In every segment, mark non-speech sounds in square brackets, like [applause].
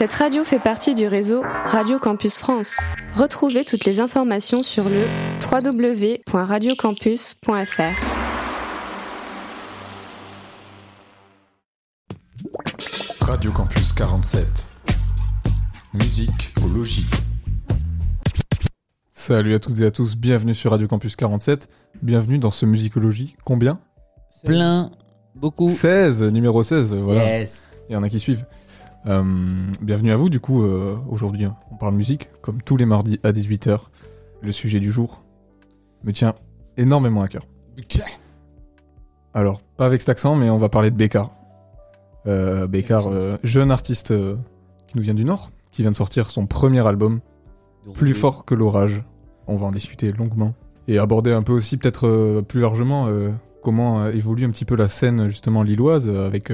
Cette radio fait partie du réseau Radio Campus France. Retrouvez toutes les informations sur le www.radiocampus.fr. Radio Campus 47. Musique au logis. Salut à toutes et à tous, bienvenue sur Radio Campus 47. Bienvenue dans ce Musicologie. Combien? Plein, beaucoup. 16, numéro 16, voilà. Yes. Il y en a qui suivent. Euh, bienvenue à vous, du coup, euh, aujourd'hui, hein, on parle musique, comme tous les mardis à 18h. Le sujet du jour me tient énormément à cœur. Alors, pas avec cet accent, mais on va parler de Bécard. Euh, Bécard, euh, jeune artiste qui nous vient du Nord, qui vient de sortir son premier album, Plus fort que l'orage. On va en discuter longuement. Et aborder un peu aussi, peut-être plus largement, comment évolue un petit peu la scène, justement, lilloise, avec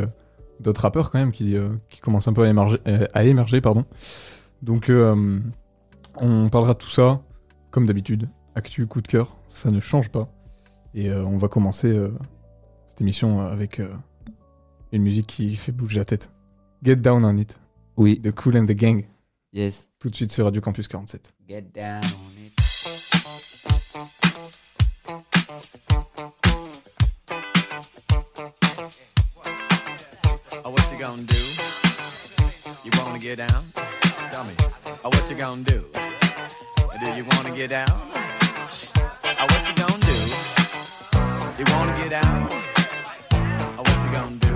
d'autres rappeurs, quand même, qui, euh, qui commencent un peu à émerger. à émerger pardon. Donc, euh, on parlera de tout ça, comme d'habitude. Actu, coup de cœur, ça ne change pas. Et euh, on va commencer cette émission avec une musique qui fait bouger la tête. Get Down on It, Oui. de Cool and the Gang, Yes. tout de suite sur Radio Campus 47. Get down on it. You gonna do? You wanna get down? Tell me. Oh, what you gonna do? Do you wanna get down? Oh, what you gonna do? You wanna get down? Oh, what you gonna do?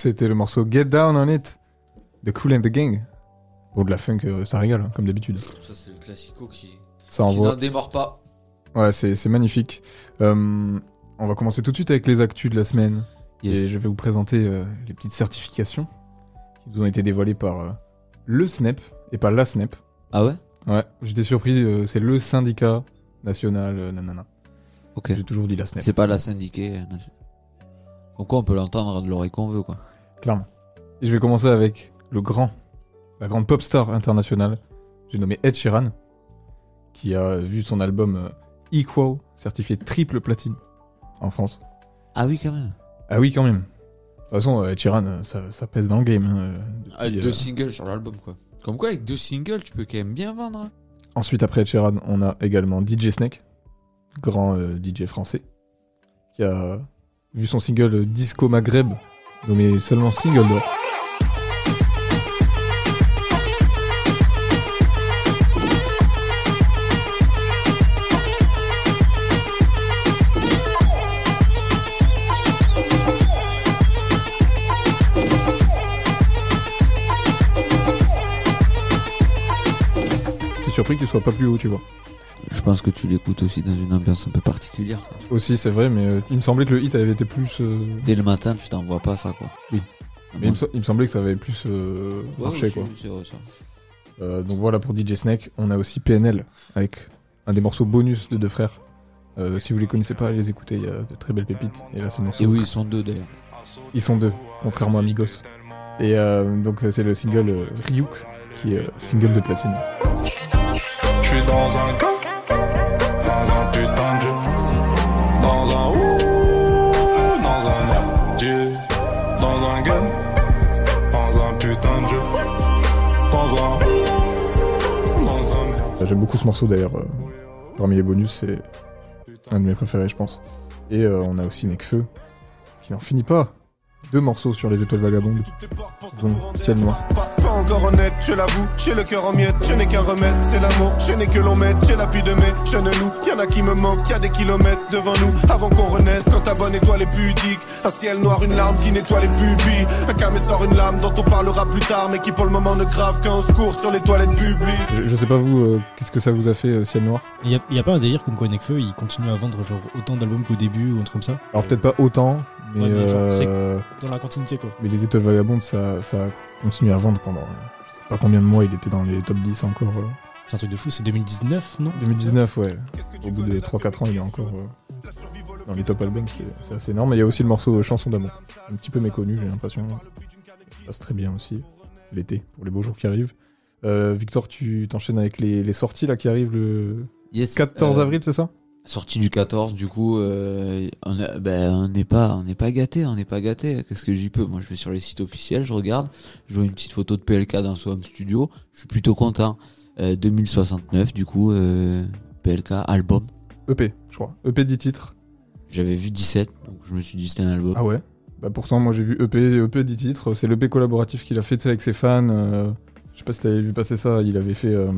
C'était le morceau Get Down on It de Cool and the Gang. Bon, de la funk, euh, ça régale, hein, comme d'habitude. Ça, c'est le classico qui, Ça qui n'en démord pas. Ouais, c'est magnifique. Euh, on va commencer tout de suite avec les actus de la semaine. Yes. Et je vais vous présenter euh, les petites certifications qui nous ont été dévoilées par le SNEP et pas la SNEP. Ah ouais? Ouais, j'étais surpris, c'est le syndicat national, nanana. Ok. J'ai toujours dit la SNEP, C'est pas la syndiquée. euh, nation- Donc quoi, on peut l'entendre de l'oreille qu'on veut, quoi. Clairement. Et je vais commencer avec le grand, la grande pop star internationale. J'ai nommé Ed Sheeran, qui a vu son album euh, Equal certifié triple platine en France. Ah oui, quand même. Ah oui, quand même. De toute façon, euh, Ed Sheeran, euh, ça, ça pèse dans le game. hein, euh, Ah, depuis, deux euh, singles sur l'album, quoi. Comme quoi, avec deux singles, tu peux quand même bien vendre. hein. Ensuite, après Ed Sheeran, on a également DJ Snake, grand euh, DJ français, qui a vu son single Disco Maghreb, nommé seulement single d'or. Surpris qu'il soit pas plus haut, tu vois. Je pense que tu l'écoutes aussi dans une ambiance un peu particulière, ça. Aussi, c'est vrai, mais euh, il me semblait que le hit avait été plus. euh, Dès le matin, tu t'envoies pas ça, quoi. Oui. Ah Mais il me, se- il me semblait que ça avait plus euh, Ouais, marché, aussi, quoi. c'est vrai, ça. Euh, donc voilà pour DJ Snake. On a aussi PNL avec un des morceaux bonus de deux frères. Euh, si vous les connaissez pas, les écoutez, il y a de très belles pépites. Et là, c'est le morceau. Et oui, ils sont deux, d'ailleurs. Ils sont deux, contrairement à Migos. Et euh, donc c'est le single euh, Ryuk qui est euh, single de platine. Je suis dans un beaucoup ce morceau d'ailleurs. euh, parmi les bonus, c'est un de mes préférés, je pense. Et euh, on a aussi Nekfeu qui n'en finit pas. Deux morceaux sur les étoiles vagabondes, dont Ciel Noir. Encore honnête, je l'avoue, j'ai le cœur en miettes, je n'ai qu'un remède, c'est l'amour, je n'ai que l'on mette, j'ai l'appui de mes jeunes loups, y'en a qui me manquent, y a des kilomètres devant nous, avant qu'on renaisse, quand ta bonne étoile est pudique, un ciel noir, une larme qui nettoie les pupilles, un camé sort une lame dont on parlera plus tard, mais qui pour le moment ne grave qu'un secours sur les toilettes publiques. Je, je sais pas vous, euh, qu'est-ce que ça vous a fait, euh, Ciel Noir? Il y, a- il y a pas un délire comme quoi Nekfeu il continue à vendre genre autant d'albums qu'au début ou un truc comme ça? Alors peut-être pas autant, mais, Ouais, mais genre, c'est- euh, Dans la continuité quoi. mais les étoiles vagabondes, ça, continué à vendre pendant. Je sais pas combien de mois il était dans les top 10 encore. euh. C'est un truc de fou, c'est 2019 non? 2019, ouais. Au bout de 3-4 ans, il est encore euh, dans les top albums, c'est c'est assez énorme. Et il y a aussi le morceau Chanson d'amour, un petit peu méconnu, j'ai l'impression. Ça passe très bien aussi, l'été, pour les beaux jours qui arrivent. Euh, Victor, tu t'enchaînes avec les, les sorties là qui arrivent le Yes, 14 euh, avril, c'est ça? Sortie du 14, du coup, euh, on ben, on n'est pas, on n'est pas gâté, on n'est pas gâté. Qu'est-ce que j'y peux? Moi, je vais sur les sites officiels, je regarde, je vois une petite photo de PLK dans son home studio, je suis plutôt content. Euh, 2069, du coup, euh, PLK album. EP, je crois. EP 10 titres. J'avais vu 17, donc je me suis dit c'était un album. Ah ouais? Bah pourtant, moi j'ai vu EP, EP 10 titres. C'est l'EP collaboratif qu'il a fait avec ses fans. euh, je sais pas si t'avais vu passer ça. Il avait fait euh,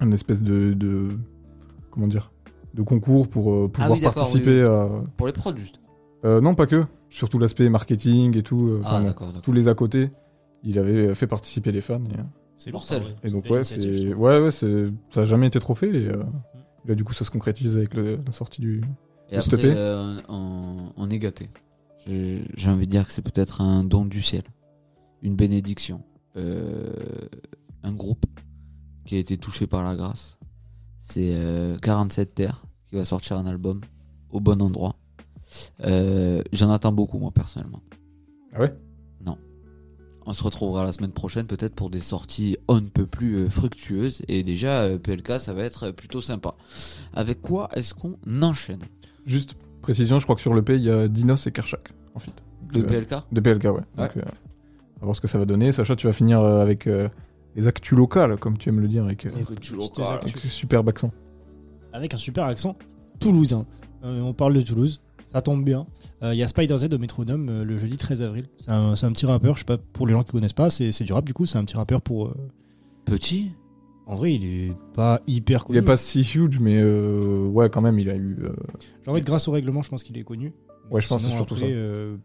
une espèce de, de. Comment dire? De concours pour euh, pouvoir Ah oui, d'accord, participer à. Pour les prods, juste. Euh, non, pas que. Surtout l'aspect marketing et tout. euh, Ah, d'accord. tous les à côté. Il avait fait participer les fans. Et, C'est Mortel. et donc, ouais, c'est. Ouais, ouais, c'est. Ça a jamais été trop fait. Et euh, là, du coup, ça se concrétise avec le- la sortie du. Et S'il te après, plaît. euh, on, on est gâté. J'ai envie de dire que c'est peut-être un don du ciel, une bénédiction, Euh, un groupe qui a été touché par la grâce. C'est euh, 47 Terres qui va sortir un album au bon endroit. Euh, J'en attends beaucoup, moi, personnellement. Ah ouais? Non. On se retrouvera la semaine prochaine, peut-être pour des sorties on ne peut plus euh, fructueuses. Et déjà, euh, PLK, ça va être plutôt sympa. Avec quoi est-ce qu'on enchaîne? Juste précision, je crois que sur l'EP, il y a Dinos et Kershak, en fait. De Euh, PLK De PLK, ouais. Donc, euh, on va voir ce que ça va donner. Sacha, tu vas finir euh, avec euh, les actus locales, comme tu aimes le dire, avec, euh, avec ce superbe accent. Avec un super accent toulousain. Euh, on parle de Toulouse, ça tombe bien. Euh, Il y a Spider Z au Métronome euh, le jeudi 13 avril. C'est un, c'est un petit rappeur, je sais pas, pour les gens qui connaissent pas, c'est c'est du rap du coup, c'est un petit rappeur pour. euh, Petit? En vrai, il est pas hyper Il connu. est pas si huge, mais euh, ouais, quand même, il a eu. euh, Genre, ouais, grâce au règlement, je pense qu'il est connu. Ouais, je pense que Sinon, c'est surtout après, ça. euh,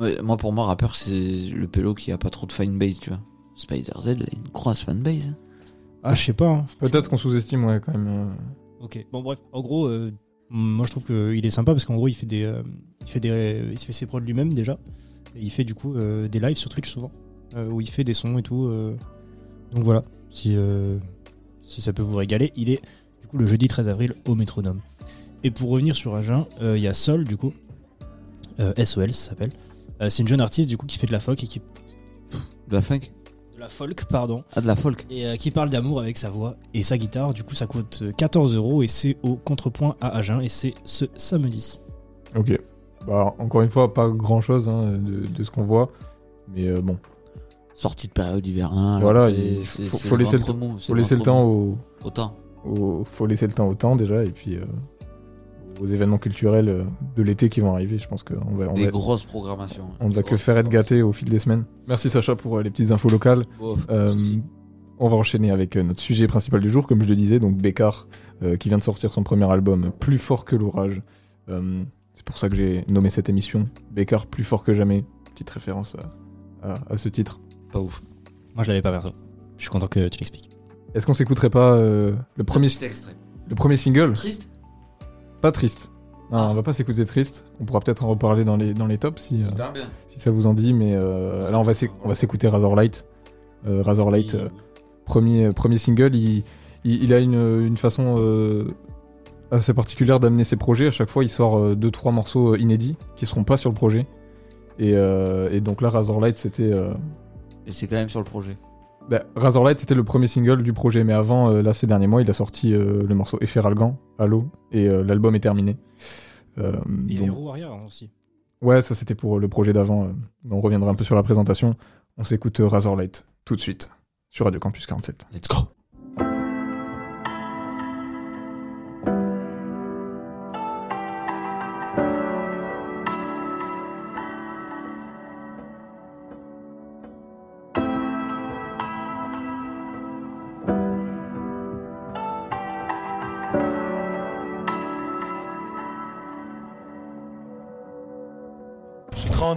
Ouais, Moi, pour moi, rappeur, c'est le pélo qui a pas trop de fanbase, tu vois. Spider Z, il a une grosse fanbase. Ah, je sais pas. hein. Peut-être qu'on sous-estime, ouais, quand même. euh, Ok. Bon bref, en gros, euh, moi je trouve qu'il est sympa parce qu'en gros il fait des, euh, il fait des, il fait ses prods lui-même déjà. Il fait du coup euh, des lives sur Twitch souvent où il fait des sons et tout. donc voilà, si si ça peut vous régaler, il est du coup le jeudi 13 avril au Métronome. Et pour revenir sur Agen, il y a Sol du coup, SOL ça s'appelle. C'est une jeune artiste du coup qui fait de la folk et qui De la funk? La folk pardon Ah, de la folk. et euh, qui parle d'amour avec sa voix et sa guitare. Du coup, ça coûte euh, 14 euros et c'est au contrepoint à Agen et c'est ce samedi. Ok. Bah, encore une fois, pas grand chose de, de ce qu'on voit. Mais euh, bon, Sortie de période hivernale. Voilà, il faut- laisser le ventre mou, c'est faut laisser le ventre temps au, au temps. au- faut laisser le temps au temps déjà et puis euh, aux événements culturels euh, de l'été qui vont arriver. Je pense qu'on va, on Des va, grosses programmations. on ne va que faire être gâté au fil des semaines. Merci Sacha pour euh, les petites infos locales. Euh, on va enchaîner avec notre sujet principal du jour, comme je le disais, donc Bécard, euh, qui vient de sortir son premier album, Plus fort que l'orage. Euh, c'est pour ça que j'ai nommé cette émission Bécard plus fort que jamais. Petite référence à, à- à ce titre. Pas ouf. Moi, je l'avais pas perso. Je suis content que tu l'expliques. Est-ce qu'on s'écouterait pas euh, le, premier, le premier single? Triste? Pas triste. Non, on va pas s'écouter triste. On pourra peut-être en reparler dans les, dans les tops si, euh, bien. si ça vous en dit, mais euh, là on va s'éc- on va s'écouter Razorlight. Euh, Razorlight, euh, premier, premier single, il, il, il a une, une façon euh, assez particulière d'amener ses projets. À chaque fois, il sort euh, deux trois morceaux euh, inédits qui seront pas sur le projet. Et, euh, et donc là, Razorlight, c'était euh, Et c'est quand même sur le projet. Bah, Razorlight, c'était le premier single du projet, mais avant, euh, là, ces derniers mois, il a sorti euh, le morceau Efferalgan, Halo, et euh, l'album est terminé. Euh, Et donc- Héros Warrior aussi. Ouais, ça c'était pour le projet d'avant. euh, mais on reviendra un peu sur la présentation. On s'écoute Razorlight tout de suite sur Radio Campus 47. Let's go.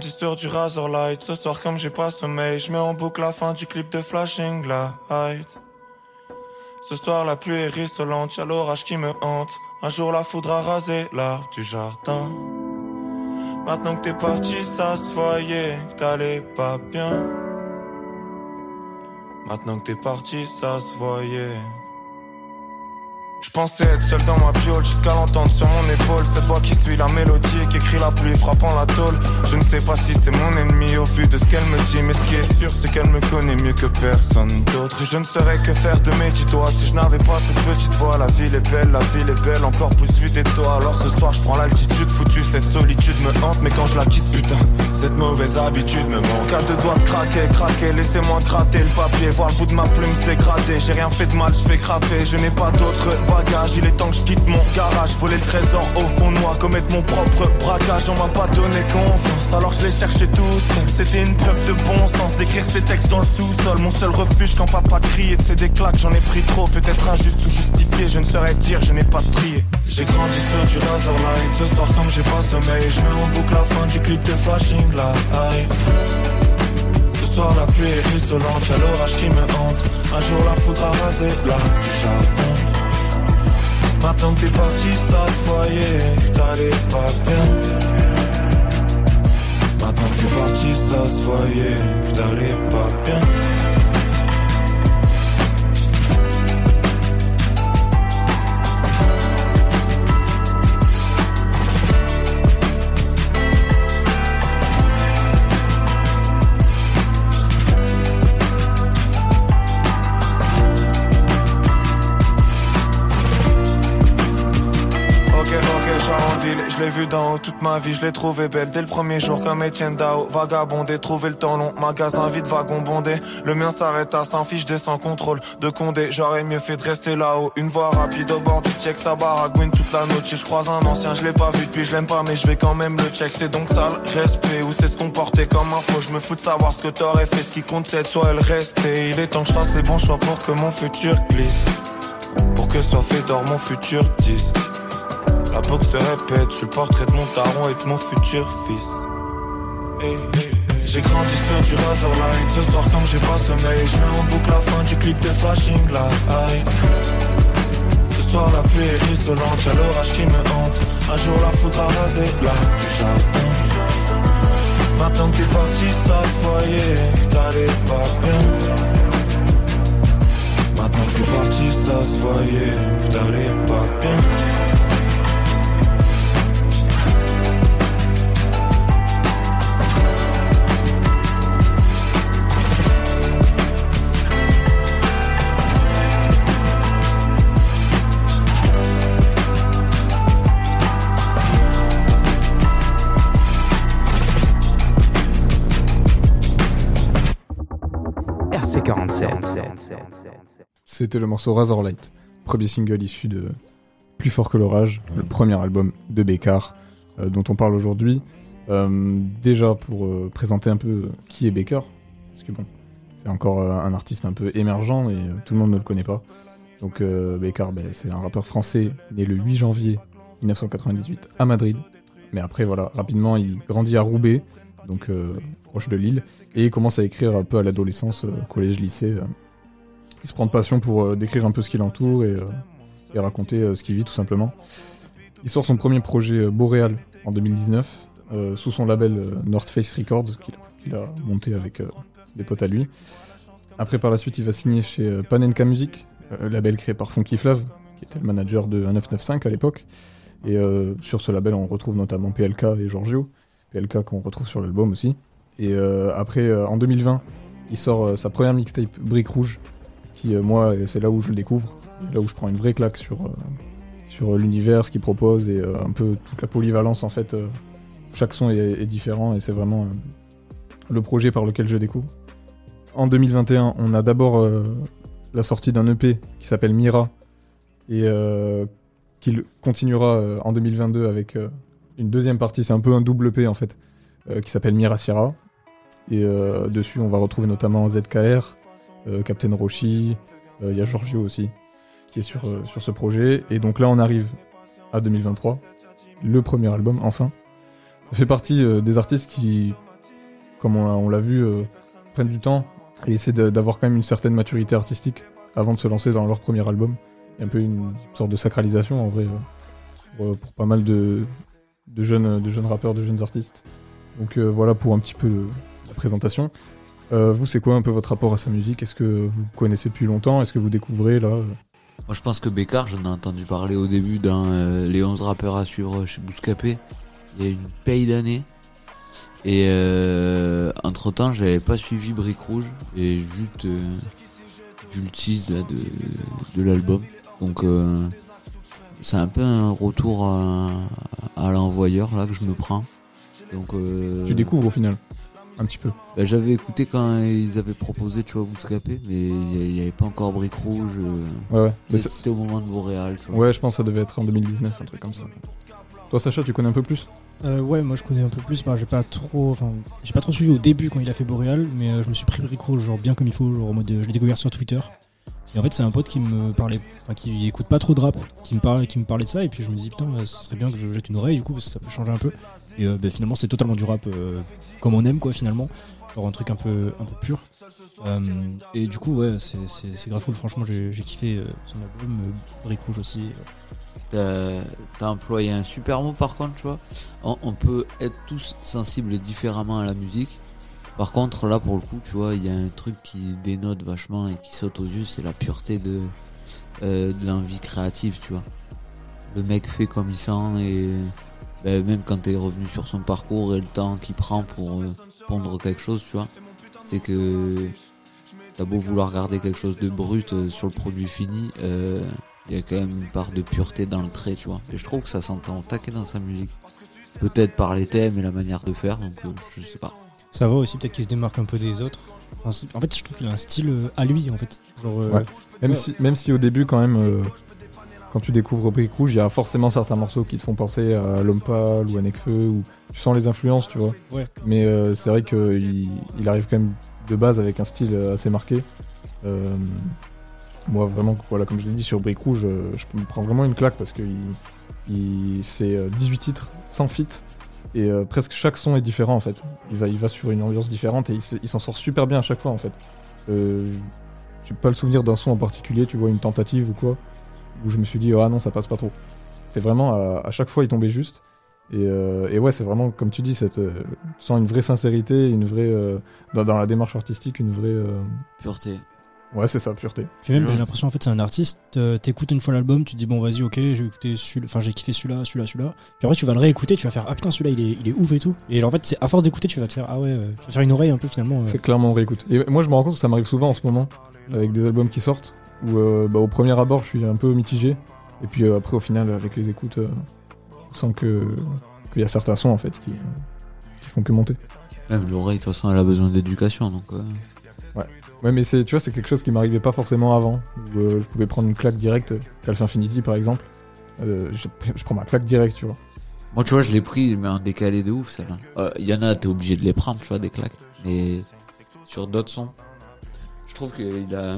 Du Razorlight. Ce soir, comme j'ai pas sommeil, je mets en boucle la fin du clip de Flashing Light. Ce soir, la pluie est rissolante, y'a l'orage qui me hante. Un jour, la foudre a rasé l'arbre du jardin. Maintenant que t'es parti, ça se voyait que t'allais pas bien. Maintenant que t'es parti, ça se voyait. Je pensais être seul dans ma piole jusqu'à l'entendre sur mon épaule. Cette voix qui suit la mélodie et qui écrit la pluie frappant la tôle. Je ne sais pas si c'est mon ennemi au vu de ce qu'elle me dit Mais ce qui est sûr c'est qu'elle me connaît mieux que personne d'autre. Et je ne saurais que faire de mes dix doigts si je n'avais pas cette petite voix. La ville est belle, la ville est belle, encore plus vue des toits. Alors ce soir je prends l'altitude foutue, cette solitude me hante. Mais quand je la quitte putain, cette mauvaise habitude me manque. À deux doigts de craquer, craquer, laissez-moi gratter le papier. Voir le bout de ma plume se dégrader J'ai rien fait de mal, je fais craper, je n'ai pas d'autre Il est temps que je quitte mon garage, voler le trésor au fond de moi Commettre mon propre braquage, on m'a pas donné confiance Alors je l'ai cherché tout seul, c'était une preuve de bon sens D'écrire ces textes dans le sous-sol, mon seul refuge quand papa criait de des claques J'en ai pris trop, peut-être injuste ou justifié Je ne saurais dire, je n'ai pas trié. J'ai grandi sur du Razorlight Ce soir comme j'ai pas sommeil, je mets en boucle la fin du clip de Flashing Light. Ce soir la pluie est rissolante, y'a l'orage qui me hante. Un jour la foudre a rasé du jardin Maintenant que t'es parti, ça se voyait que t'allais pas bien Maintenant l'ai vu d'en haut toute ma vie, je l'ai trouvé belle dès le premier jour comme Etienne Dao. Vagabondé, trouver le temps long, magasin vide, wagon bondé. Le mien s'arrête à saint fiche, sans contrôle de Condé. J'aurais mieux fait de rester là-haut. Une voie rapide au bord du check, ça baragouine toute la noche. Je croise un ancien, je l'ai pas vu depuis, je l'aime pas, mais je vais quand même le check. C'est donc ça le respect, ou c'est se comporter comme un faux. Je me fous de savoir ce que t'aurais fait, ce qui compte c'est soit le rester. Il est temps que je fasse les bons choix pour que mon futur glisse. Pour que soit fait d'or mon futur disque. La boucle se répète, je suis le portrait de mon daron et de mon futur fils. J'ai grandi sur du Razorlight, ce soir comme j'ai pas sommeil, je mets en boucle la fin du clip de Flashing Light. Ce soir la pluie est ruisselante, y'a l'orage qui me hante. Un jour la foudre a rasé là du jardin. Maintenant que t'es parti, ça que t'allais pas bien. Maintenant que t'es parti, ça se voyait que t'allais pas bien. C'était le morceau Razorlight, premier single issu de Plus fort que l'orage, le premier album de Bécard euh, dont on parle aujourd'hui. Euh, déjà pour euh, présenter un peu qui est Bécard, parce que bon, c'est encore un artiste un peu émergent et tout le monde ne le connaît pas. Donc Bécard, ben, c'est un rappeur français né le 8 janvier 1998 à Madrid. Mais après voilà, rapidement il grandit à Roubaix, donc proche de Lille, et il commence à écrire un peu à l'adolescence, collège, lycée. euh. Il se prend de passion pour euh, décrire un peu ce qui l'entoure et, euh, raconter euh, ce qu'il vit tout simplement. Il sort son premier projet Boréal en 2019 euh, sous son label North Face Records qu'il a monté avec des potes à lui. Après par la suite il va signer chez Panenka Music, label créé par Funky Flav, qui était le manager de 1995 à l'époque. Et sur ce label on retrouve notamment PLK et Giorgio, PLK qu'on retrouve sur l'album aussi. Et après en 2020 il sort sa première mixtape Brique Rouge, euh, moi c'est là où je le découvre, là où je prends une vraie claque sur, euh, sur l'univers, ce qu'il propose et euh, un peu toute la polyvalence en fait. euh, chaque son est, est différent et c'est vraiment euh, le projet par lequel je découvre. En 2021, on a d'abord euh, la sortie d'un EP qui s'appelle Mira et euh, qui continuera euh, en 2022 avec euh, une deuxième partie, c'est un peu un double EP en fait, euh, qui s'appelle Mira Sierra. Et euh, dessus, on va retrouver notamment ZKR, euh, Captain Roshi, euh, il y a Giorgio aussi qui est sur, euh, sur ce projet. Et donc là, on arrive à 2023, le premier album, enfin. Ça fait partie euh, des artistes qui, comme on l'a- vu, euh, prennent du temps et essaient d'avoir quand même une certaine maturité artistique avant de se lancer dans leur premier album. Il y a un peu une sorte de sacralisation en vrai euh, pour, pas mal de, jeunes, rappeurs, de jeunes artistes. Donc euh, voilà pour un petit peu la présentation. Euh, vous, c'est quoi un peu votre rapport à sa musique? Est-ce que vous connaissez depuis longtemps? Est-ce que vous découvrez là euh? Moi, je pense que Bécard, j'en ai entendu parler au début dans euh, les 11 rappeurs à suivre chez Bouscapé. Il y a une paye d'années. Et euh, entre temps, j'avais pas suivi Brique Rouge et juste euh, vu le tease là, de, de l'album. Donc, euh, c'est un peu un retour à, à l'envoyeur là que je me prends. Donc, euh, Tu découvres au final? Un petit peu. bah, J'avais écouté quand ils avaient proposé, tu vois, Bouscapé, mais il n'y avait pas encore Brique Rouge. euh, Ouais, ouais. C'était au moment de Boréal. tu vois. Ouais, je pense que ça devait être en 2019, un truc comme ça. Toi, Sacha, tu connais un peu plus? Euh, ouais, moi je connais un peu plus. Bah, j'ai pas trop, enfin, j'ai pas trop suivi au début quand il a fait Boréal, mais euh, je me suis pris Brick Rouge genre bien comme il faut, genre en mode, euh, je l'ai découvert sur Twitter. Et en fait, c'est un pote qui me parlait, enfin, qui écoute pas trop de rap, qui me parlait, qui me parlait de ça, et puis je me dis putain, euh, ce serait bien que je jette une oreille du coup parce que ça peut changer un peu. Et euh, bah, finalement, c'est totalement du rap euh, comme on aime quoi finalement, genre un truc un peu, un peu pur. Euh, et du coup, ouais, c'est, grave cool. Franchement, j'ai, kiffé son album, Brick Rouge aussi. T'as employé un super mot par contre, tu vois. On, peut être tous sensibles différemment à la musique. Par contre, là pour le coup, tu vois, il y a un truc qui dénote vachement et qui saute aux yeux, c'est la pureté de, de l'envie créative, tu vois. Le mec fait comme il sent et ben, même quand t'es revenu sur son parcours et le temps qu'il prend pour euh, pondre quelque chose, tu vois, c'est que t'as beau vouloir garder quelque chose de brut euh, sur le produit fini, euh, il y a quand même une part de pureté dans le trait, tu vois. Et je trouve que ça s'entend au taquet dans sa musique. Peut-être par les thèmes et la manière de faire, donc euh, je sais pas. Ça va aussi, peut-être qu'il se démarque un peu des autres. Enfin, en fait, je trouve qu'il a un style euh, à lui, en fait. Genre, euh, Ouais. Même, Ouais. si, même si au début, quand même, euh, quand tu découvres Brick Rouge, il y a forcément certains morceaux qui te font penser à L'Homme Pâle ou à ou tu sens les influences, tu vois. Ouais. Mais euh, c'est vrai qu'il il arrive quand même de base avec un style euh, assez marqué. Euh, moi, vraiment, voilà, comme je l'ai dit, sur Brick Rouge, je me prends vraiment une claque parce que il, il- c'est euh, 18 titres, sans feat. Et euh, presque chaque son est différent en fait. Il va, il va sur une ambiance différente et il s'en sort super bien à chaque fois en fait. J'ai pas le souvenir d'un son en particulier, tu vois, une tentative ou quoi. Où je me suis dit, ah non, ça passe pas trop. C'est vraiment, à, à chaque fois, il tombait juste. Et, euh, et ouais, c'est vraiment, comme tu dis, cette, euh, tu sens une vraie sincérité, une vraie, euh, dans, dans la démarche artistique, une vraie. euh, Pureté. Ouais, c'est ça, pureté. Puis même, j'ai l'impression, en fait, c'est un artiste, t'écoutes une fois l'album, tu te dis, bon, vas-y, ok, j'ai écouté celui enfin, j'ai kiffé celui-là, celui-là, celui-là. Puis après, tu vas le réécouter, tu vas faire, ah putain, celui-là, il est, il est ouf et tout. Et en fait, c'est à force d'écouter, tu vas te faire, ah ouais, euh, tu vas faire une oreille un peu finalement. euh. C'est clairement on réécoute. Et moi, je me rends compte que ça m'arrive souvent en ce moment, avec des albums qui sortent, où euh, bah, au premier abord, je suis un peu mitigé. Et puis euh, après, au final, avec les écoutes, euh, on sent que qu'il y a certains sons en fait qui, qui font que monter. L'oreille, de toute façon, elle a besoin d'éducation, donc. euh, Ouais, mais c'est, tu vois, c'est quelque chose qui m'arrivait pas forcément avant, où je pouvais prendre une claque directe, Calf Infinity par exemple. Je, je prends ma claque directe, tu vois. Moi, tu vois, je l'ai pris, mais en décalé de ouf, celle-là. Il y en a, t'es obligé de les prendre, tu vois, des claques. Mais sur d'autres sons, je trouve qu'il a,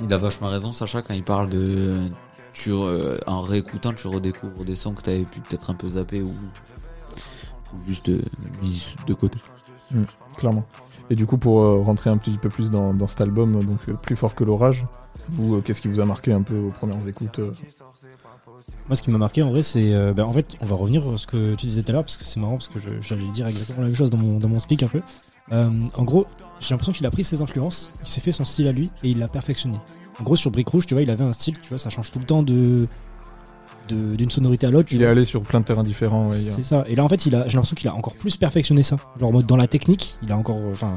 il a vachement raison, Sacha, quand il parle de. Tu, euh, en réécoutant, tu redécouvres des sons que t'avais pu peut-être un peu zapper ou, ou juste euh, mis de côté. Clairement. Et du coup, pour euh, rentrer un petit peu plus dans, dans cet album, donc euh, plus fort que l'orage, vous, euh, qu'est-ce qui vous a marqué un peu aux premières écoutes euh? Moi, ce qui m'a marqué en vrai, c'est. euh, bah, en fait, on va revenir à ce que tu disais tout à l'heure, parce que c'est marrant, parce que je- j'allais dire exactement la même chose dans mon, dans mon speak un peu. Euh, en gros, j'ai l'impression qu'il a pris ses influences, il s'est fait son style à lui et il l'a perfectionné. En gros, sur Brick Rouge, tu vois, il avait un style, tu vois, ça change tout le temps de d'une sonorité à l'autre. Il est vois. allé sur plein de terrains différents. ouais, C'est ça. Et là, en fait, il a, j'ai l'impression qu'il a encore plus perfectionné ça. Genre, en mode dans la technique, il a encore. Enfin,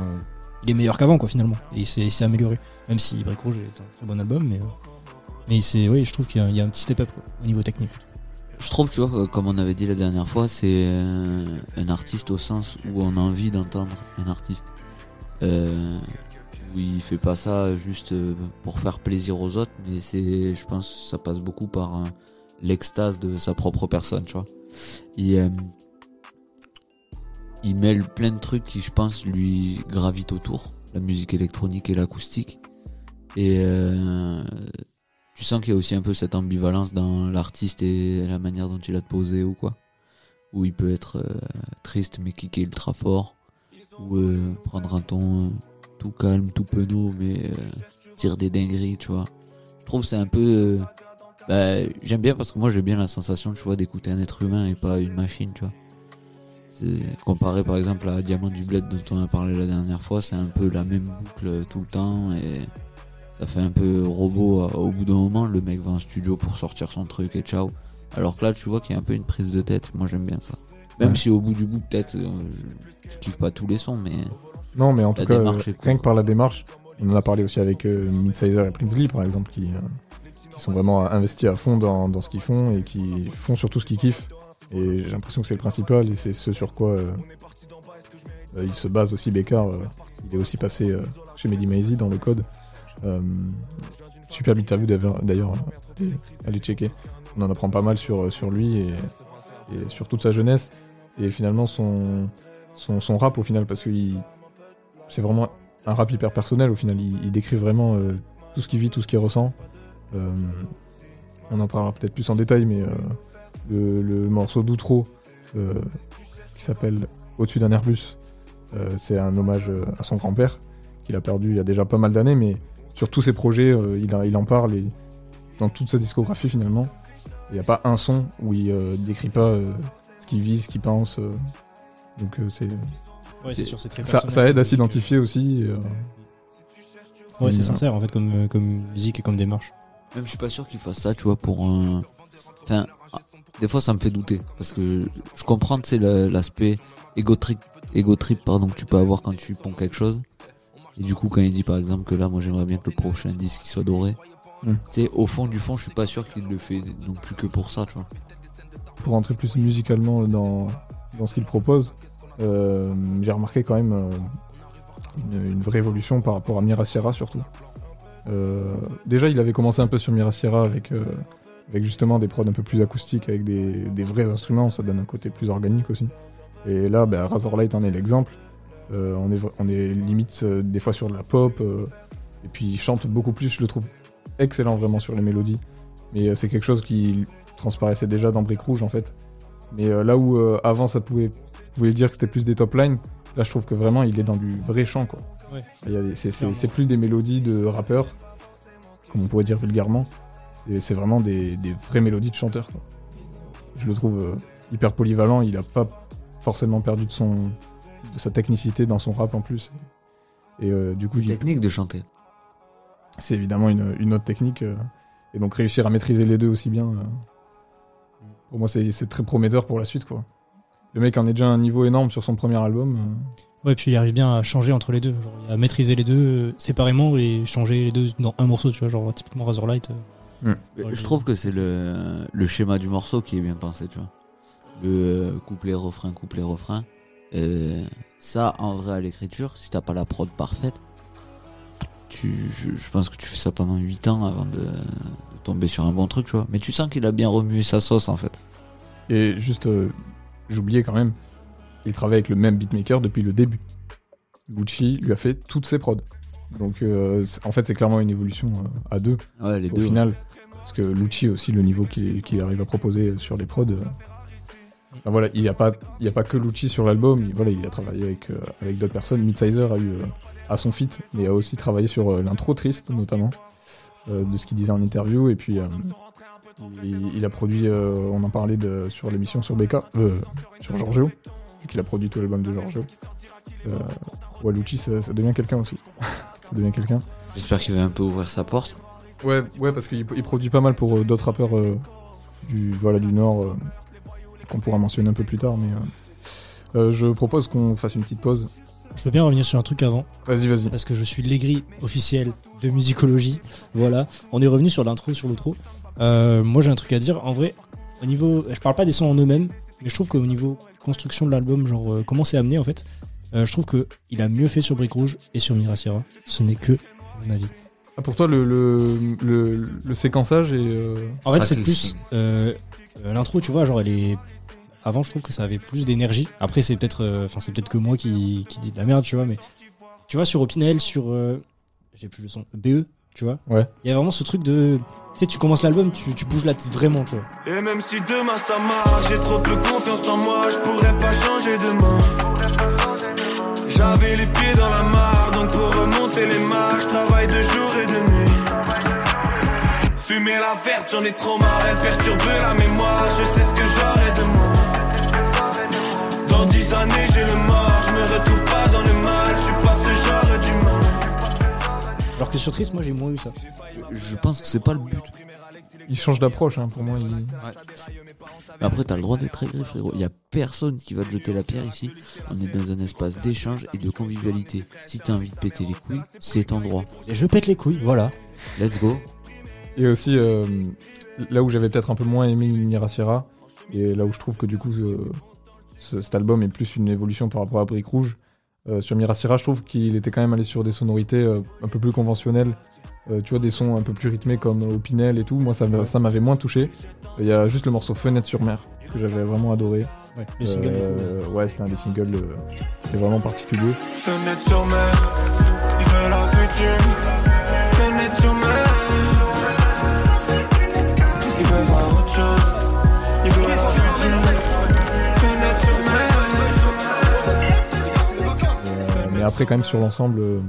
il est meilleur qu'avant, quoi, finalement. Et il s'est amélioré. Même si Brick Rouge est un très bon album, mais. euh, mais c'est. Oui, je trouve qu'il y, a- il y a un petit step up, quoi, au niveau technique. Je trouve, tu vois, comme on avait dit la dernière fois, c'est euh, un artiste au sens où on a envie d'entendre un artiste. Euh, où il fait pas ça juste euh, pour faire plaisir aux autres, mais c'est, je pense, ça passe beaucoup par euh, l'extase de sa propre personne, tu vois. Il, il mêle plein de trucs qui, je pense, lui gravitent autour, la musique électronique et l'acoustique. Et euh, tu sens qu'il y a aussi un peu cette ambivalence dans l'artiste et la manière dont il a de poser ou quoi? Où il peut être euh, triste mais kicker ultra fort? Ou euh, prendre un ton euh, tout calme, tout penaud mais euh, dire des dingueries, tu vois? Je trouve c'est un peu... euh, bah, J'aime bien parce que moi j'ai bien la sensation, tu vois, d'écouter un être humain et pas une machine, tu vois. Comparé par exemple à Diamant du Bled dont on a parlé la dernière fois, c'est un peu la même boucle tout le temps et ça fait un peu robot euh, au bout d'un moment. Le mec va en studio pour sortir son truc et ciao. Alors que là, tu vois qu'il y a un peu une prise de tête. Moi, j'aime bien ça. Même Ouais. si au bout du bout, peut-être, euh, je, kiffe pas tous les sons, mais Non, mais en tout cas, euh, rien que par la démarche, on en a parlé aussi avec euh, Midsizer et Prinsley, par exemple, qui, euh, qui sont vraiment investis à fond dans, dans ce qu'ils font et qui font surtout ce qu'ils kiffent. Et j'ai l'impression que c'est le principal et c'est ce sur quoi il se base aussi, Bécard. il est aussi passé chez Mehdi Maizy dans le code. Euh, super interview d'ailleurs, euh, allez- checker. On en apprend pas mal sur, sur lui et, sur toute sa jeunesse. Et finalement, son, son, rap au final, parce que c'est vraiment un rap hyper personnel au final. Il, décrit vraiment euh, tout ce qu'il vit, tout ce qu'il ressent. Euh, on en parlera peut-être plus en détail, mais euh, le, le morceau d'outro euh, qui s'appelle Au-dessus d'un Airbus, euh, c'est un hommage euh, à son grand-père qu'il a perdu il y a déjà pas mal d'années, mais sur tous ses projets, euh, il, a- il en parle et dans toute sa discographie finalement, il n'y a pas un son où il euh, décrit pas euh, ce qu'il vit, ce qu'il pense. euh, donc euh, c'est Ouais, c'est sûr, c'est très ça, ça aide à s'identifier aussi. euh, Ouais, c'est sincère en fait comme, comme musique et comme démarche. même je suis pas sûr qu'il fasse ça, tu vois, pour un. Enfin, des fois, ça me fait douter. Parce que je comprends, le- l'aspect trip, ego trip pardon, que tu peux avoir quand tu ponds quelque chose. Et du coup, quand il dit par exemple que là, moi j'aimerais bien que le prochain disque il soit doré. Mm. Tu sais, au fond du fond, je suis pas sûr qu'il le fait non plus que pour ça, tu vois. pour rentrer plus musicalement dans, dans ce qu'il propose, euh, j'ai remarqué quand même euh, une, une vraie évolution par rapport à Mira Sierra surtout. Euh, déjà, il avait commencé un peu sur Mira Sierra avec, avec justement des prods un peu plus acoustiques, avec des, des vrais instruments, ça donne un côté plus organique aussi. Et là, bah, Razorlight en est l'exemple. Euh, on, est, vra- on est limite euh, des fois sur de la pop, euh, et puis il chante beaucoup plus, je le trouve excellent vraiment sur les mélodies. Mais euh, c'est quelque chose qui transparaissait déjà dans Brick Rouge en fait. Mais euh, là où euh, avant ça pouvait, pouvait dire que c'était plus des top lines, là je trouve que vraiment il est dans du vrai chant quoi. Ouais. Il y a des- c'est- c'est Clairement. c'est plus des mélodies de rappeurs, comme on pourrait dire vulgairement. Et c'est vraiment des, des vraies mélodies de chanteur. quoi. Je le trouve euh, hyper polyvalent. Il a pas forcément perdu de son sa technicité dans son rap en plus. Et euh, du coup, C'est technique de chanter. c'est évidemment une, une autre technique. euh, et donc réussir à maîtriser les deux aussi bien, euh, pour moi c'est c'est très prometteur pour la suite. quoi. Le mec en est déjà à un niveau énorme sur son premier album. euh, Ouais, puis il arrive bien à changer entre les deux, genre, à maîtriser les deux euh, séparément et changer les deux dans un morceau, tu vois, genre typiquement Razorlight. euh. Ouais, je trouve que c'est le, le schéma du morceau qui est bien pensé, tu vois. Le euh, couplet, refrain, couplet, refrain. Euh, ça, en vrai, à l'écriture, si t'as pas la prod parfaite, tu, je, je pense que tu fais ça pendant 8 ans avant de, de tomber sur un bon truc, tu vois. Mais tu sens qu'il a bien remué sa sauce, en fait. Et juste, euh, j'oubliais quand même, il travaille avec le même beatmaker depuis le début. Gucci lui a fait toutes ses prods. Donc euh, en fait c'est clairement une évolution à deux Ouais, les au deux. final. Parce que Lucci aussi, le niveau qu'il qu'il arrive à proposer sur les prods. Euh, enfin, voilà, il n'y a, pas- il y a pas que Lucci sur l'album, il, voilà, il a travaillé avec, euh, avec d'autres personnes. Midsizer a eu euh, à son feat, mais a aussi travaillé sur euh, l'intro triste notamment, euh, de ce qu'il disait en interview. Et puis euh, il, il a produit, euh, on en parlait de, sur l'émission sur BK, euh, sur Giorgio, vu qu'il a produit tout l'album de Giorgio. Euh, ouais, Lucci, ça, ça devient quelqu'un aussi. [laughs] ça devient quelqu'un. J'espère qu'il va un peu ouvrir sa porte. Ouais, ouais, parce qu'il il produit pas mal pour euh, d'autres rappeurs euh, du, voilà, du Nord, euh, qu'on pourra mentionner un peu plus tard, mais euh, euh, je propose qu'on fasse une petite pause. Je veux bien revenir sur un truc avant, Vas-y, vas-y. parce que je suis l'aigri officiel de musicologie. Voilà, on est revenu sur l'intro, sur l'outro. Euh, moi j'ai un truc à dire, en vrai, au niveau. Je parle pas des sons en eux-mêmes, mais je trouve qu'au niveau construction de l'album, genre euh, comment c'est amené en fait, euh, je trouve qu'il a mieux fait sur Brique Rouge et sur Mirasira. Ce n'est que mon avis. Ah, pour toi, le, le, le, le séquençage est. euh, En fait, c'est plus. Euh, l'intro, tu vois, genre elle est. Avant, je trouve que ça avait plus d'énergie. Après, c'est peut-être, euh, enfin, c'est peut-être que moi qui, qui dis de la merde, tu vois, mais tu vois sur Opinel, sur, euh, j'ai plus le son, BE, tu vois. Ouais. Il y a vraiment ce truc de, tu sais, tu commences l'album, tu, tu bouges la tête vraiment, tu vois. Et même si demain ça marche, j'ai trop peu confiance en moi, je pourrais pas changer demain. J'avais les pieds dans la mare, donc pour remonter les marches, travaille de jour et de nuit. Fumer la verte, j'en ai trop marre, elle perturbe la mémoire, je sais ce que j'aurai de moi. Dans dix années, j'ai le mort, je me retrouve pas dans le mal, je suis pas de ce genre d'humain. Alors que sur Triste, moi, j'ai moins eu ça. Je pense que c'est pas le but. Il change d'approche, hein, pour moi. il- Après, t'as le droit d'être aigri, frérot. Il y a personne qui va te jeter la pierre ici. On est dans un espace d'échange et de convivialité. Si t'as envie de péter les couilles, c'est ton droit. Et je pète les couilles, voilà. Let's go. Et aussi, euh, là où j'avais peut-être un peu moins aimé Mirasira, et là où je trouve que du coup, euh, ce- cet album est plus une évolution par rapport à Brique Rouge, euh, sur Mirasira, je trouve qu'il était quand même allé sur des sonorités euh, un peu plus conventionnelles. Euh, tu vois, des sons un peu plus rythmés comme Opinel et tout. Moi, ça ça m'avait moins touché. Il y a juste le morceau Fenêtre sur mer, que j'avais vraiment adoré. Ouais, le single. est cool. Euh, ouais, c'était un des singles euh, qui est vraiment particulier. Fenêtre sur mer, il veut la future. Mais après, quand même, sur l'ensemble, euh,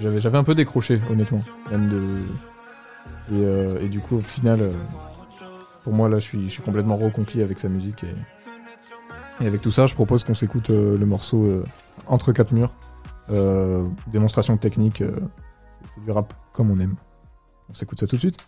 j'avais, un peu décroché, honnêtement. Même de... et, euh, du coup, au final, euh, pour moi, là, je suis, je suis complètement reconquis avec sa musique. Et, et avec tout ça, je propose qu'on s'écoute le morceau Entre quatre murs. Démonstration technique. c'est du rap comme on aime. On s'écoute ça tout de suite.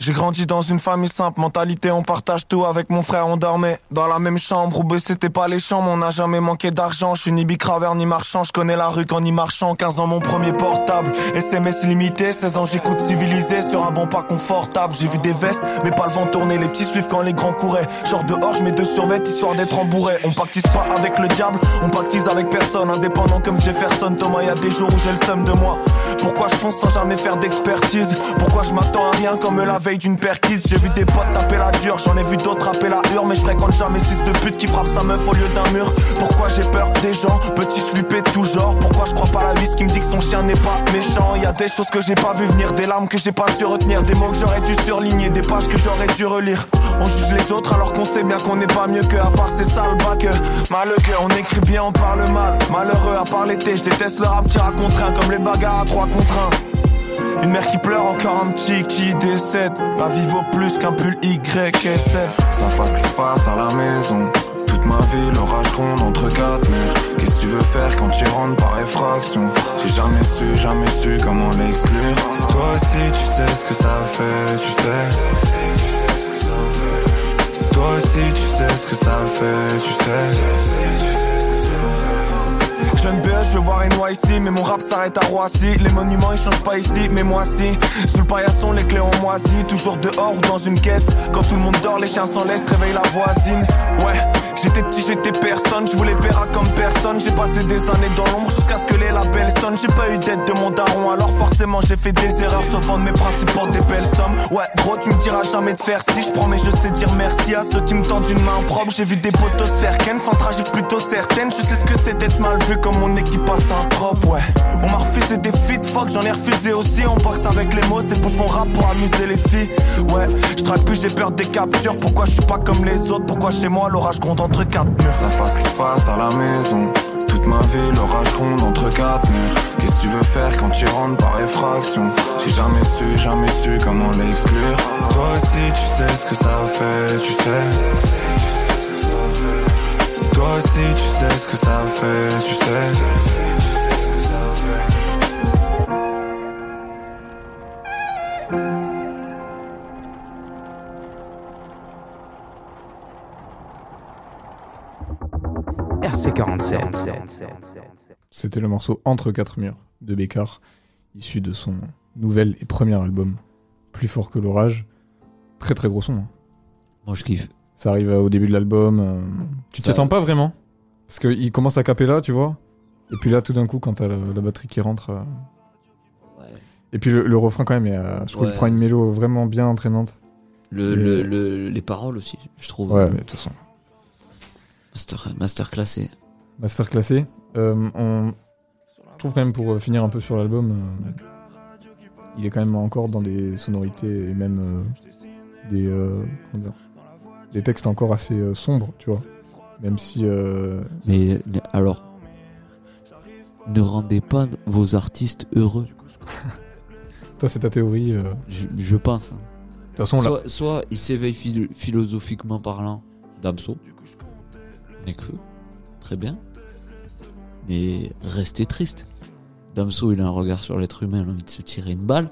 J'ai grandi dans une famille simple, mentalité on partage tout. Avec mon frère, on dormait dans la même chambre, où c'était pas les chambres, on n'a jamais manqué d'argent, je suis ni bicraveur ni marchand, je connais la rue qu'en y marchant, 15 ans mon premier portable, SMS limité, 16 ans j'écoute civilisé, sur un bon pas confortable, j'ai vu des vestes, mais pas le vent tourner, les petits suivent quand les grands couraient, genre dehors je mets deux survêtes histoire d'être embourré, on pactise pas avec le diable, on pactise avec personne, indépendant comme Jefferson, Thomas y a des jours où j'ai le seum de moi, pourquoi je fonce sans jamais faire d'expertise? Pourquoi je m'attends à rien comme la veille d'une perquise. J'ai vu des potes taper la dure, j'en ai vu d'autres taper la hure Mais je fréquente jamais fils de pute qui frappe sa meuf au lieu d'un mur. Pourquoi j'ai peur des gens Petit je flippé tout genre? Pourquoi je crois pas la vis qui me dit que son chien n'est pas méchant? Y a des choses que j'ai pas vu venir Des larmes que j'ai pas su retenir Des mots que j'aurais dû surligner Des pages que j'aurais dû relire. On juge les autres alors qu'on sait bien qu'on n'est pas mieux que À part ces sales bacs Malheureux, on écrit bien, on parle mal. Malheureux à part l'été, je déteste le rap tir à contre un Comme les bagarres à 3 contre 1 Une mère qui pleure, encore un petit qui décède. La vie vaut plus qu'un pull YSL. Ça fasse ce qui se passe à la maison. Toute ma vie, l'orage gronde entre quatre murs. Qu'est-ce que tu veux faire quand tu rentres par effraction? J'ai jamais su, jamais su comment l'exclure. Si toi aussi tu sais ce que ça fait, tu sais. Si toi aussi tu sais ce que ça fait, tu sais. Jeune BE, je veux voir une ici, mais mon rap s'arrête à Roissy. Les monuments ils changent pas ici, mais moi si. Sous le paillasson, les clés ont moisi. Toujours dehors ou dans une caisse. Quand tout le monde dort, les chiens s'en laissent, réveille la voisine. Ouais, j'étais petit, j'étais personne. Je voulais paiera comme personne. J'ai passé des années dans l'ombre jusqu'à ce que les labels sonnent. J'ai pas eu d'aide de mon daron, alors forcément j'ai fait des erreurs. Sauf vendre mes principes pour des belles sommes. Ouais, gros, tu me diras jamais de faire si. Je promets, je sais dire merci à ceux qui me tendent une main propre. J'ai vu des potos se faire ken, fin tragique plutôt certaine. Je sais ce que c'est d'être mal vu comme mon équipe passe un trop, ouais. On m'a refusé des feats, fuck, j'en ai refusé aussi. On boxe avec les mots, c'est pour son rap pour amuser les filles. Ouais, je plus, j'ai peur des captures. Pourquoi je suis pas comme les autres? Pourquoi chez moi l'orage gronde entre quatre murs Ça fasse ce qui se passe à la maison. Toute ma vie, l'orage gronde entre quatre murs. Qu'est-ce que tu veux faire quand tu rentres par effraction? J'ai jamais su, jamais su comment l'exclure. Si toi aussi tu sais ce que ça fait, tu sais. Si toi aussi tu sais ce que ça fait, tu sais. C'était le morceau Entre quatre murs de Bécard, issu de son nouvel et premier album, Plus fort que l'orage. Très très gros son. hein. Moi, je kiffe. Ça arrive au début de l'album. euh, Tu t'attends pas vraiment? Parce qu'il commence à caper là, tu vois. Et puis là, tout d'un coup, quand t'as la, la batterie qui rentre. euh, Ouais. Et puis le, le refrain, quand même, je trouve qu'il Ouais. prend une mélo vraiment bien entraînante. Le, Et- le- le- les paroles aussi, je trouve. Ouais, mais de toute façon. Master, master classé. Master classé. Euh, on... Je trouve quand même, pour euh, finir un peu sur l'album, euh, il est quand même encore dans des sonorités et même euh, des, euh, dire, des textes encore assez euh, sombres, tu vois. Même si. euh, Mais alors, ne rendez pas vos artistes heureux. [laughs] Toi, c'est ta théorie. euh. De Je, je pense. hein. toute façon, là. Soit, soit il s'éveille phil- philosophiquement parlant, Damso. Nekfeu. Très bien. Mais restez triste. Damso, il a un regard sur l'être humain, il a envie de se tirer une balle.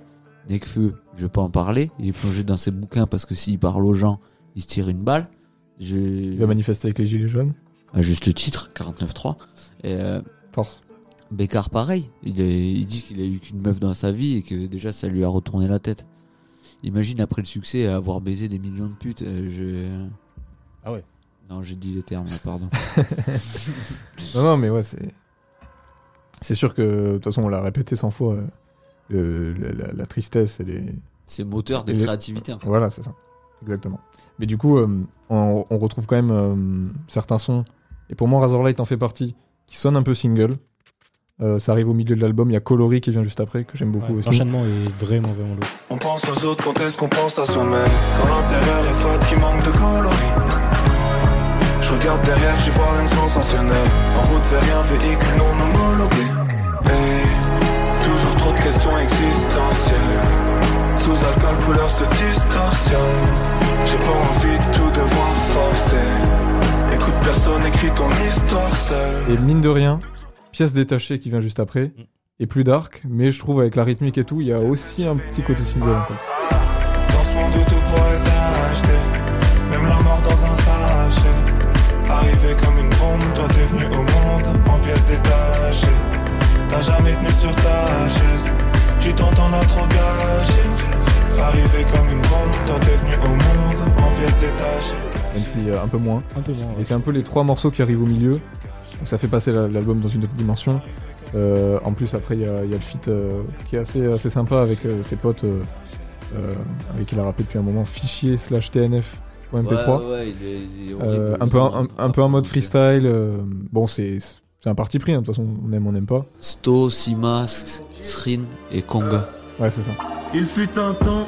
Nekfeu, je vais pas en parler. Il est plongé dans ses bouquins parce que s'il parle aux gens, il se tire une balle. Je... Il va manifester avec les Gilets jaunes. À juste titre, 49.3. Et euh, Force. Bécard, pareil. Il, est- il dit qu'il a eu qu'une meuf dans sa vie et que déjà ça lui a retourné la tête. Imagine après le succès avoir baisé des millions de putes. euh, je... Ah ouais. Non, j'ai dit les termes, là, pardon. [laughs] Non, non, mais ouais, c'est. C'est sûr que, de toute façon, on l'a répété 100 fois. euh, la, la- la tristesse, elle est. C'est moteur de créativité. en fait. Voilà, c'est ça. Exactement. Mais du coup, euh, on, on retrouve quand même euh, certains sons. Et pour moi, Razorlight en fait partie, qui sonne un peu single. Euh, ça arrive au milieu de l'album. Il y a Coloris qui vient juste après, que j'aime beaucoup Ouais, aussi. L'enchaînement est vraiment, vraiment lourd. On pense aux autres quand est-ce qu'on pense à soi-même? Quand l'intérieur est fade qui manque de coloris Je regarde derrière, j'y vois rien de sensationnel En route vers rien, véhicule non homologué. Hey, toujours trop de questions existentielles. Sous alcool, couleur se distorsionne. J'ai pas envie de tout devoir forcer. Écoute personne, écris ton histoire seule. Et mine de rien, pièce détachée qui vient juste après. Et plus dark, mais je trouve avec la rythmique et tout, il y a aussi un petit côté single fait. Dans ce monde où tout pourrait toi t'es venu au monde En pièces détachées T'as jamais tenu sur ta chaise Tu t'entends as trop gâché Arrivé comme une bombe, toi t'es venu au monde En pièces détachées Même si euh, un peu moins. Un peu moins. Et c'est un peu les trois morceaux qui arrivent au milieu. Donc ça fait passer la- l'album dans une autre dimension. Euh, en plus, après, il y y a le feat euh, qui est assez, assez sympa avec euh, ses potes euh, euh, avec qui il a rappelé depuis un moment, fichier slash TNF ou MP3. Ouais, ouais, il est, il est Euh, un, peu, un, un peu en mode freestyle. euh, bon, c'est c'est un parti pris, hein, de toute façon, on aime, on n'aime pas. Sto, Simas, Srin et Konga. Ouais, c'est ça. Il fut un temps,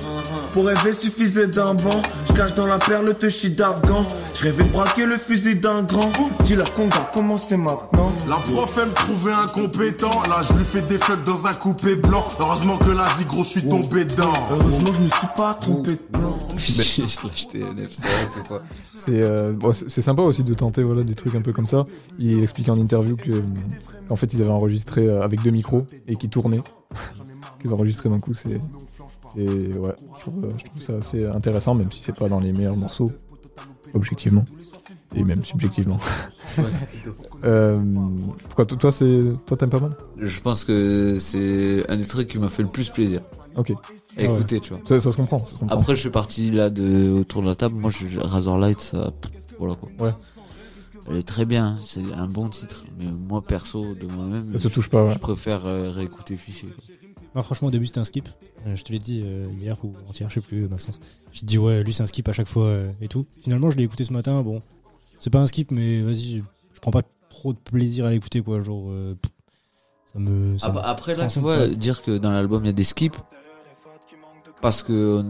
pour rêver suffisait d'un banc. Je cache dans la perle le touchy d'Afghan. Je rêvais de braquer le fusil d'un grand. Dis-leur qu'on va commencer maintenant? La prof elle me trouvait incompétent Là je lui fais des fucks dans un coupé blanc Heureusement que l'Asie gros je suis tombé dedans Heureusement que je me suis pas trompé de plan. [laughs] C'est c'est ça. C'est euh, bon, c'est c'est sympa aussi de tenter voilà, des trucs un peu comme ça. Il explique en interview que, qu'en fait ils avaient enregistré euh, avec deux micros et qui tournaient. [laughs] Qu'ils enregistraient d'un coup, c'est. C'est- ouais, je trouve, euh, je trouve ça assez intéressant, même si c'est pas dans les meilleurs morceaux, objectivement. Et même subjectivement. [laughs] Euh, pourquoi toi, toi, c'est toi t'aimes pas mal? Je pense que c'est un des trucs qui m'a fait le plus plaisir Ok. à Ah ouais. écouter, tu vois. Ça, ça se comprend. ça se comprend. Après, je suis parti là de, autour de la table. Moi, je, Razorlight, ça. Voilà quoi. Ouais. Elle est très bien, c'est un bon titre. Mais moi, perso, de moi-même, ça te touche pas. Ouais. je préfère euh, réécouter Fichier. quoi. Moi, franchement, au début, c'était un skip. Euh, je te l'ai dit euh, hier ou entière, je sais plus, Maxence. J'ai dit, ouais, lui, c'est un skip à chaque fois euh, et tout. Finalement, je l'ai écouté ce matin. Bon, c'est pas un skip, mais vas-y, je prends pas trop de plaisir à l'écouter, quoi. Genre, euh, pff, ça me. ça me- après, là, tu vois, pas. dire que dans l'album, il y a des skips. Parce que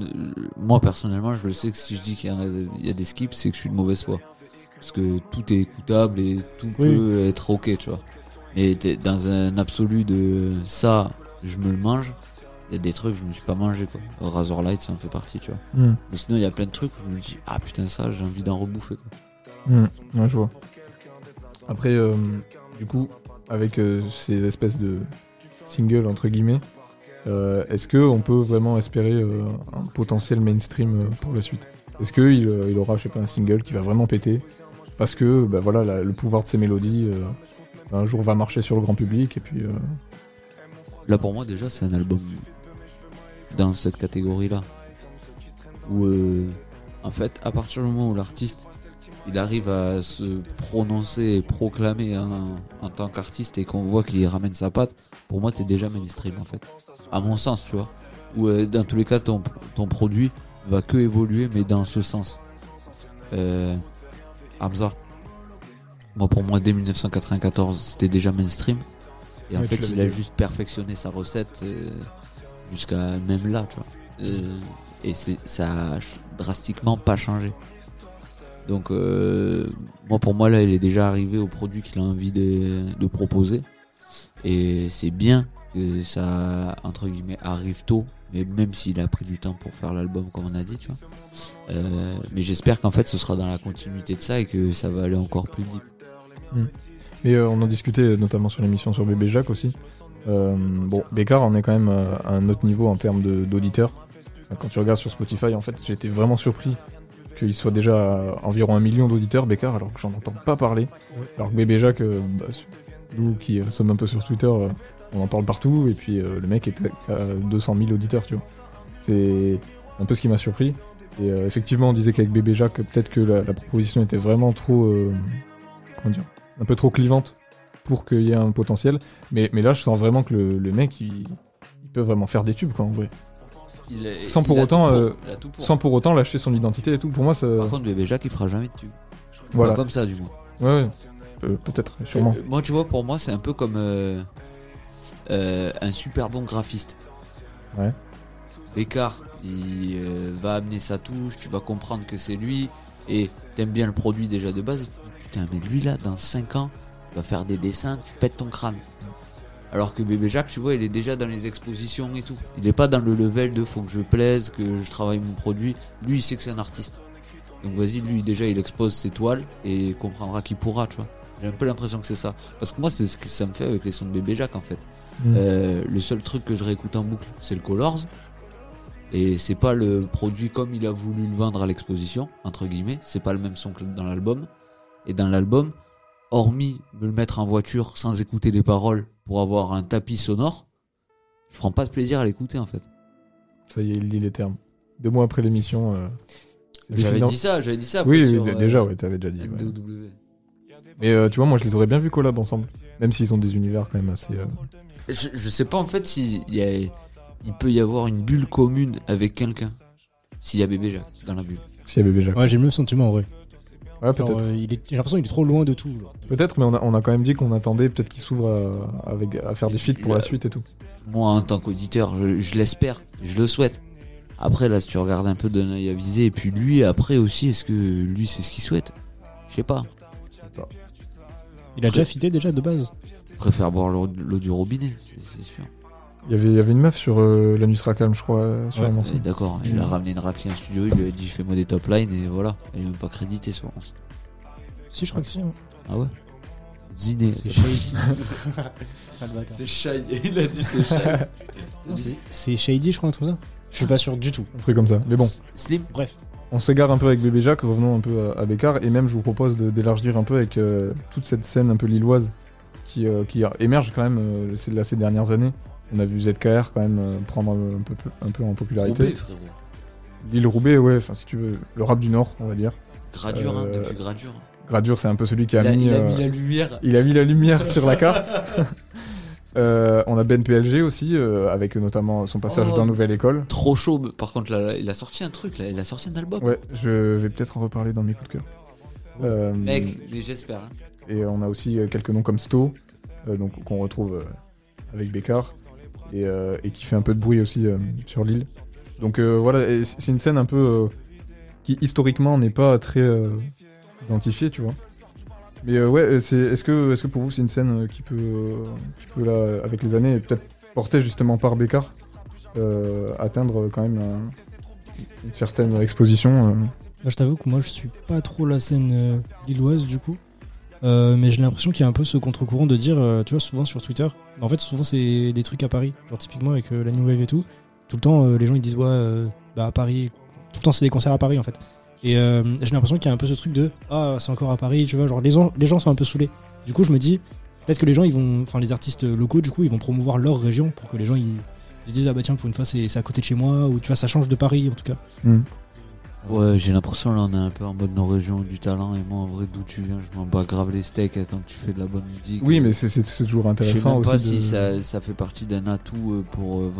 moi, personnellement, je le sais que si je dis qu'il y, a, il y a des skips, c'est que je suis de mauvaise foi. Parce que tout est écoutable et tout Oui. peut être ok, tu vois. Et dans un absolu de ça, je me le mange. Il y a des trucs que je me suis pas mangé, quoi. Razorlight, ça en fait partie, tu vois. Hmm. Mais sinon, il y a plein de trucs où je me dis, ah putain, ça, j'ai envie d'en rebouffer, quoi. Hmm, ouais, je vois. Après, euh, du coup, avec euh, ces espèces de singles entre guillemets, euh, est-ce que on peut vraiment espérer un potentiel mainstream pour la suite? Est-ce que il, il aura, je sais pas, un single qui va vraiment péter? Parce que, bah voilà, la- le pouvoir de ses mélodies un jour va marcher sur le grand public et puis. euh, Là, pour moi, déjà, c'est un album dans cette catégorie-là. Où, euh, en fait, à partir du moment où l'artiste il arrive à se prononcer et proclamer en, en tant qu'artiste et qu'on voit qu'il ramène sa patte, pour moi, t'es déjà mainstream, en fait. À mon sens, tu vois. Ou euh, dans tous les cas, ton, ton produit va que évoluer, mais dans ce sens. Euh, Hamza. Moi, pour moi, dès 1994, c'était déjà mainstream. Et en Ouais, fait, il a dit. juste perfectionné sa recette euh, jusqu'à même là, tu vois. Euh, et ça a drastiquement pas changé. Donc, euh, moi, pour moi, là, il est déjà arrivé au produit qu'il a envie de, proposer. Et c'est bien que ça, entre guillemets, arrive tôt. Mais même s'il a pris du temps pour faire l'album, comme on a dit, tu vois. Euh, mais j'espère qu'en fait, ce sera dans la continuité de ça et que ça va aller encore plus deep. Et euh, on en discutait notamment sur l'émission sur Bébé Jacques aussi. Euh, bon, Bécard en est quand même euh, à un autre niveau en termes d'auditeurs. Quand tu regardes sur Spotify, en fait, j'étais vraiment surpris qu'il soit déjà à environ un million d'auditeurs, Bécard, alors que j'en entends pas parler. Alors que Bébé Jacques, euh, bah, nous qui sommes un peu sur Twitter, on en parle partout, et puis euh, le mec est à 200 000 auditeurs, tu vois. C'est un peu ce qui m'a surpris. Et euh, effectivement, on disait qu'avec Bébé Jacques, peut-être que la, la proposition était vraiment trop. euh, comment dire Un peu trop clivante pour qu'il y ait un potentiel. Mais, mais là, je sens vraiment que le, le mec, il, il peut vraiment faire des tubes, quoi, en vrai. Il est- Sans pour autant, pour, euh, pour. Sans pour autant lâcher son identité et tout. Pour moi, ça. Par contre, bébé Jacques, il fera jamais de tube. Voilà. Pas comme ça, du moins. Ouais, ouais. Euh, peut-être, sûrement. Euh, moi, tu vois, pour moi, c'est un peu comme un super bon graphiste. Ouais. L'écart, il va amener sa touche, tu vas comprendre que c'est lui, et t'aimes bien le produit déjà de base. Putain, mais lui là, dans 5 ans, va faire des dessins, tu pètes ton crâne. Alors que bébé Jacques, tu vois, il est déjà dans les expositions et tout. Il est pas dans le level de faut que je plaise, que je travaille mon produit. Lui, il sait que c'est un artiste. Donc vas-y, lui déjà, il expose ses toiles et il comprendra qui pourra, tu vois. J'ai un peu l'impression que c'est ça. Parce que moi, c'est ce que ça me fait avec les sons de bébé Jacques en fait. Mm. Euh, le seul truc que je réécoute en boucle, c'est le Colors. Et c'est pas le produit comme il a voulu le vendre à l'exposition, entre guillemets. C'est pas le même son que dans l'album. Et dans l'album, hormis me le mettre en voiture sans écouter les paroles pour avoir un tapis sonore, je prends pas de plaisir à l'écouter en fait. Ça y est, il dit les termes. Deux mois après l'émission. euh, J'avais dit ça, j'avais dit ça. Oui, après oui, sur, d- euh, déjà, ouais, t'avais déjà dit. ouais. Mais euh, tu vois, moi, je les aurais bien vus collab ensemble. Même s'ils ont des univers quand même assez. euh, Je, je sais pas en fait si il y a, il peut y avoir une bulle commune avec quelqu'un. S'il y a bébé Jacques dans la bulle. S'il y a bébé Jacques. Ouais, j'ai le même sentiment en vrai. Ouais, Genre, peut-être. euh, il est- J'ai l'impression qu'il est trop loin de tout. là. Peut-être, mais on a, on a quand même dit qu'on attendait peut-être qu'il s'ouvre à, avec, à faire des feats pour la suite et tout. Moi, en tant qu'auditeur, je, je l'espère, je le souhaite. Après, là, si tu regardes un peu d'un œil avisé, et puis lui, après aussi, est-ce que lui, c'est ce qu'il souhaite? Je sais pas. Il a déjà fité déjà de base. Je préfère boire l'eau l'eau du robinet, c'est c'est sûr. Il y avait, il y avait une meuf sur euh, La Nuit sera calme, je crois, euh, sur Ouais. un morceau. D'accord, il a ramené une raclée en studio, il lui a dit fais-moi des top lines, et voilà. Il est même pas crédité sur on- Si, je crois que si. hein. Ah ouais? Ziné. C'est Shady. [laughs] Ah, le bâtard. C'est shy, il a dit c'est shy. [laughs] Non, c'est- C'est Shady, je crois, un truc comme ça. Je suis pas sûr du tout. Un truc comme ça. Mais bon, Slim? Bref. on s'égare un peu avec Bébé Jacques, revenons un peu à, à Bécard, et même je vous propose de- d'élargir un peu avec euh, toute cette scène un peu lilloise qui, euh, qui émerge quand même euh, ces, là, ces dernières années. On a vu ZKR quand même euh, prendre un peu, un peu en popularité. Roubaix, frérot. Lille Roubaix, ouais, enfin si tu veux, le rap du Nord, on va dire. Gradure, hein, Euh, depuis Gradure. Gradure, c'est un peu celui qui a, Il a, mis, il a euh, mis la lumière. il a mis la lumière sur la carte. [laughs] Euh, on a Ben PLG aussi, euh, avec notamment son passage Oh. dans Nouvelle École. Trop chaud, par contre, là, il a sorti un truc, là, il a sorti un album. Ouais, je vais peut-être en reparler dans mes coups de cœur. Euh, Mec, mais j'espère. hein. Et on a aussi quelques noms comme Sto, donc qu'on retrouve avec Bécard, et, euh, et qui fait un peu de bruit aussi euh, sur l'île. Donc euh, voilà, c'est une scène un peu qui historiquement n'est pas très identifiée, tu vois. Mais ouais, est-ce que, est-ce que pour vous c'est une scène qui peut, qui peut là, avec les années, peut-être portée justement par Bécard, euh, atteindre quand même un- une certaine exposition. Bah, je t'avoue que moi je suis pas trop la scène lilloise du coup. Euh, mais j'ai l'impression qu'il y a un peu ce contre-courant de dire, euh, tu vois, souvent sur Twitter, en fait, souvent c'est des trucs à Paris, genre typiquement avec euh, la New Wave et tout. Tout le temps, les gens ils disent, ouais, bah à Paris, tout le temps c'est des concerts à Paris en fait. Et j'ai l'impression qu'il y a un peu ce truc de, ah, c'est encore à Paris, tu vois, genre les gens, sont un peu saoulés. Du coup, je me dis, peut-être que les gens, ils vont, enfin les artistes locaux, du coup, ils vont promouvoir leur région pour que les gens ils, ils se disent, ah bah tiens, pour une fois c'est c'est à côté de chez moi, ou tu vois, ça change de Paris en tout cas. Ouais, j'ai l'impression là, on est un peu en mode nos régions du talent. Et moi, en vrai, d'où tu viens, je m'en bats grave les steaks hein, quand tu fais de la bonne musique. Oui, mais c'est, c'est- c'est toujours Je sais intéressant même pas aussi. si de- ça, ça fait partie d'un atout euh, pour euh,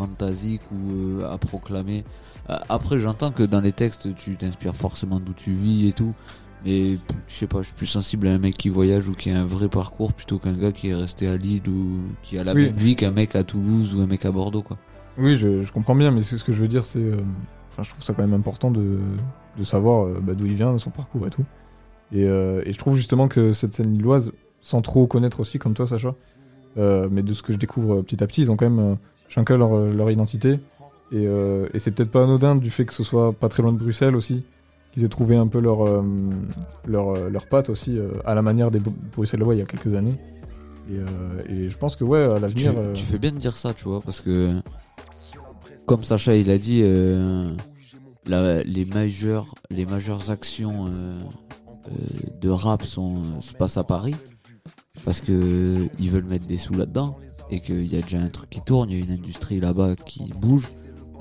ou euh, à proclamer. Après, j'entends que dans les textes, tu t'inspires forcément d'où tu vis et tout. Mais je sais pas, je suis plus sensible à un mec qui voyage ou qui a un vrai parcours plutôt qu'un gars qui est resté à Lille ou qui a la Oui. même vie qu'un mec à Toulouse ou un mec à Bordeaux, quoi. Oui, je, je comprends bien, mais ce que je veux dire, c'est. euh, Enfin, je trouve ça quand même important de, de savoir euh, bah, d'où il vient, son parcours et tout. Et, euh, et je trouve justement que cette scène lilloise, sans trop connaître aussi, comme toi, Sacha, euh, mais de ce que je découvre petit à petit, ils ont quand même chacun leur, leur identité. Et, et c'est peut-être pas anodin du fait que ce soit pas très loin de Bruxelles aussi, qu'ils aient trouvé un peu leur, leur, leur patte aussi, à la manière des Bru- Bruxellois il y a quelques années. Et, euh, et je pense que, ouais, à Tu, l'avenir. euh, tu fais bien de dire ça, tu vois, parce que comme Sacha il a dit, euh, la- les majeures, les majeures actions euh, euh, de rap sont, se passent à Paris parce que ils veulent mettre des sous là-dedans et qu'il y a déjà un truc qui tourne, il y a une industrie là-bas qui bouge.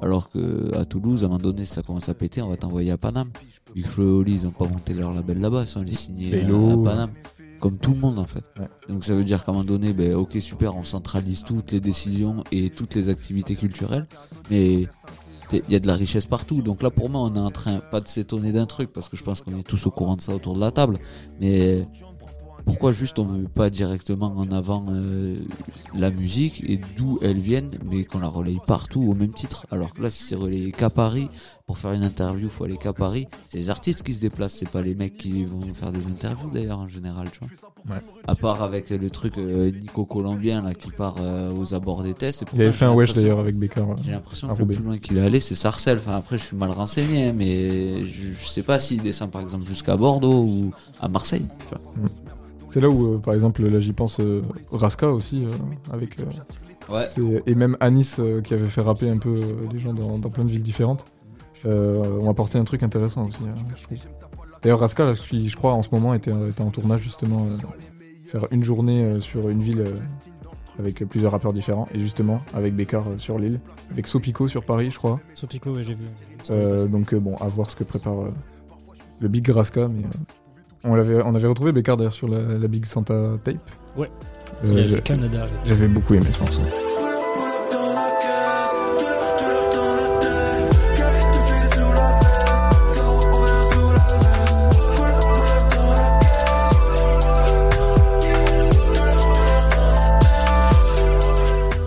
Alors que à Toulouse, à un moment donné, si ça commence à péter, on va t'envoyer à Paname. Flo et Oli, ils ont pas monté leur label là-bas, ils sont allés signer à, à Paname. Comme tout le monde en fait. Ouais. Donc ça veut dire qu'à un moment donné, ben, ok super, on centralise toutes les décisions et toutes les activités culturelles, mais il y a de la richesse partout. Donc là pour moi, on est en train pas de s'étonner d'un truc parce que je pense qu'on est tous au courant de ça autour de la table, mais pourquoi juste on ne met pas directement en avant euh, la musique et d'où elle vienne, mais qu'on la relaye partout au même titre? Alors que là, si c'est relayé qu'à Paris, pour faire une interview, faut aller qu'à Paris. C'est les artistes qui se déplacent, c'est pas les mecs qui vont faire des interviews d'ailleurs en général, tu vois. Ouais. À part avec le truc euh, Nico Colombien là qui part euh, aux abords des tests. et Il avait fait un wesh d'ailleurs avec Becker. J'ai l'impression que le plus loin qu'il est allé, c'est Sarcelles. Enfin, après, je suis mal renseigné, hein, mais je, je sais pas s'il descend par exemple jusqu'à Bordeaux ou à Marseille. Tu vois. C'est là où, euh, par exemple, là j'y pense, euh, Raska aussi, euh, avec. euh, Ouais. c'est- et même Anis euh, qui avait fait rapper un peu euh, les gens dans, dans plein de villes différentes, euh, ont apporté un truc intéressant aussi, hein, je trouve. D'ailleurs, Raska, là, qui, je crois, en ce moment, était, était en tournage justement, euh, faire une journée euh, sur une ville euh, avec plusieurs rappeurs différents, et justement avec Bécard sur l'île, avec Sopico sur Paris, je crois. Sopico, ouais, j'ai vu. Euh, donc euh, bon, à voir ce que prépare euh, le Big Raska, mais euh, on, avait, on avait retrouvé Bécard d'ailleurs sur la, Big Santa Tape. Ouais. Euh, Le Canada. J'avais beaucoup aimé ce morceau.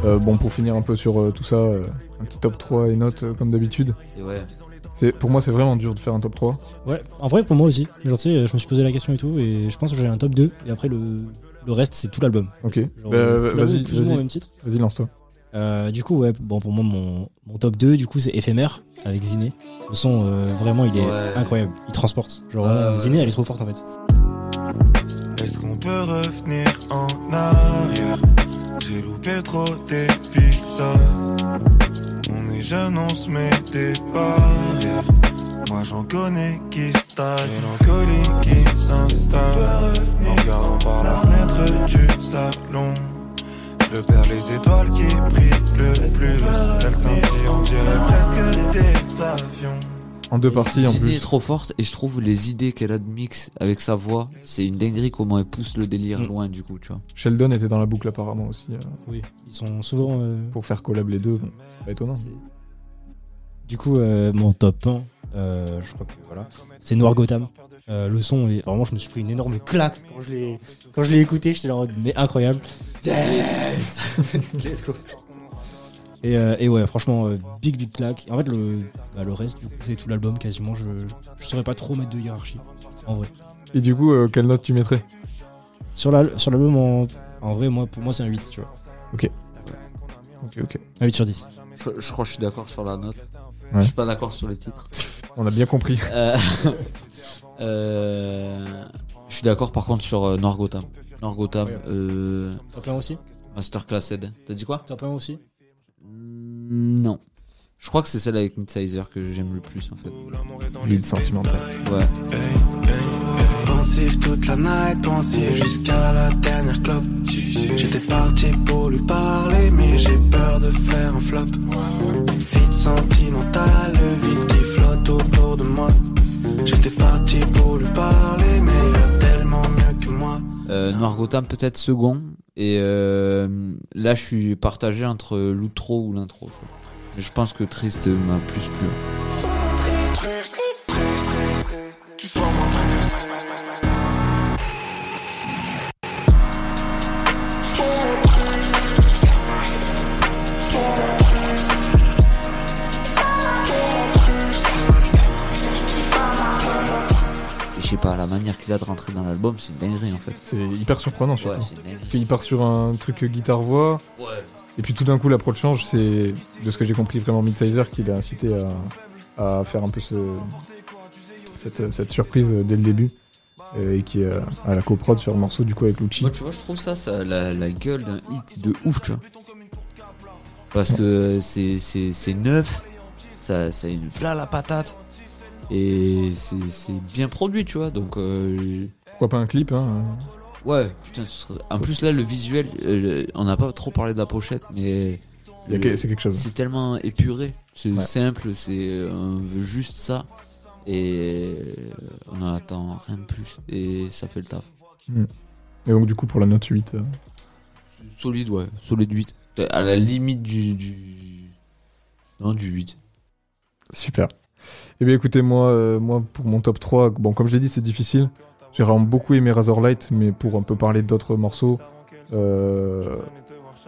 Euh, bon, pour finir un peu sur euh, tout ça, un petit top 3 et notes comme d'habitude. Ouais. C'est, pour moi, c'est vraiment dur de faire un top 3. Ouais, en vrai, pour moi aussi. Genre, tu sais, je me suis posé la question et tout, et je pense que j'ai un top 2, et après, le, le reste, c'est tout l'album. Ok. Genre, Bah, euh, vas-y, vas-y, même titre. vas-y, lance-toi. Euh, du coup, ouais, bon, pour moi, mon, mon top 2, du coup, c'est éphémère avec Ziné. Le son, euh, vraiment, il est Ouais. incroyable. Il transporte. Genre, ouais. Ziné, elle est trop forte en fait. Est-ce qu'on peut revenir en arrière? J'ai loupé trop d'épisodes. Se met des barrières. Moi j'en connais qui stagnent, mélancolie qui s'installe. En regardant par la fenêtre du salon. Je perds les étoiles qui brillent le plus. Elles scintillent, on presque des avions. En deux parties en Ziné est plus. trop forte et je trouve les idées qu'elle a de mix avec sa voix, c'est une dinguerie comment elle pousse le délire Mm. loin du coup, tu vois. Sheldon était dans la boucle apparemment aussi. euh, Oui, ils sont souvent. euh, pour faire collab les deux. Pas étonnant. Du coup, euh, mon top 1, euh, je crois que voilà, c'est Noir Gotham. Euh, le son, est... vraiment, je me suis pris une énorme claque quand je l'ai, quand je l'ai écouté. J'étais là en mode, mais incroyable. [laughs] Let's go. Et, euh, et ouais, franchement, euh, big big claque. En fait, le, bah, le reste, du coup, c'est tout l'album quasiment. Je, je saurais pas trop mettre de hiérarchie, en vrai. Et du coup, euh, quelle note tu mettrais? Sur la- sur l'album, en, en vrai, moi, pour moi, c'est un 8, tu vois. Ok, ok. Un 8 sur 10. Je, je crois que je suis d'accord sur la note. Ouais. Je suis pas d'accord sur les titres. On a bien compris. Euh, [laughs] euh, je suis d'accord par contre sur euh, Noir Gotham. Noir Gotham, Ouais. euh, Top 1 aussi Masterclass Ed. T'as dit quoi? Top 1 aussi Non. Je crois que c'est celle avec Midsizer que j'aime le plus en fait. Vide sentimental. Ouais. Pensif toute la night, pensif jusqu'à la dernière clope. J'étais parti pour lui parler, mais j'ai peur de faire un flop. Vite sentimental, le vide qui flotte autour de moi. J'étais parti pour lui parler, mais il y a tellement mieux que moi. Euh, Noir Gotham peut-être second. Et euh, là je suis partagé entre l'outro ou l'intro. je je pense que Triste m'a plus plu. Pas, la manière qu'il a de rentrer dans l'album, c'est une dinguerie en fait. C'est hyper surprenant surtout. Parce qu'il part sur un truc guitare-voix, Ouais. et puis tout d'un coup l'approche change. C'est de ce que j'ai compris vraiment Midsizer qui l'a incité à, à faire un peu ce, cette, cette surprise dès le début. Et qui est à la coprod sur le morceau du coup avec Lucci. Moi, tu vois, je trouve ça, ça la, la gueule d'un hit de ouf, tu vois. Parce que c'est, neuf, ça, ça a une fla la patate, et c'est, bien produit, tu vois. Donc, euh, Pourquoi pas un clip hein ouais, putain, ce serait- en plus, là, le visuel, euh, on n'a pas trop parlé de la pochette, mais C'est quelque chose. c'est tellement épuré, c'est Ouais. simple, c'est, on veut juste ça, et on en attend rien de plus, et ça fait le taf. Et donc du coup pour la note 8. euh, Solide, ouais. Solide 8. À la limite du. du... Non, du 8. Super. Eh bien écoutez, moi, euh, moi pour mon top 3, bon comme je l'ai dit c'est difficile. J'ai vraiment beaucoup aimé Razorlight, mais pour un peu parler d'autres morceaux, euh,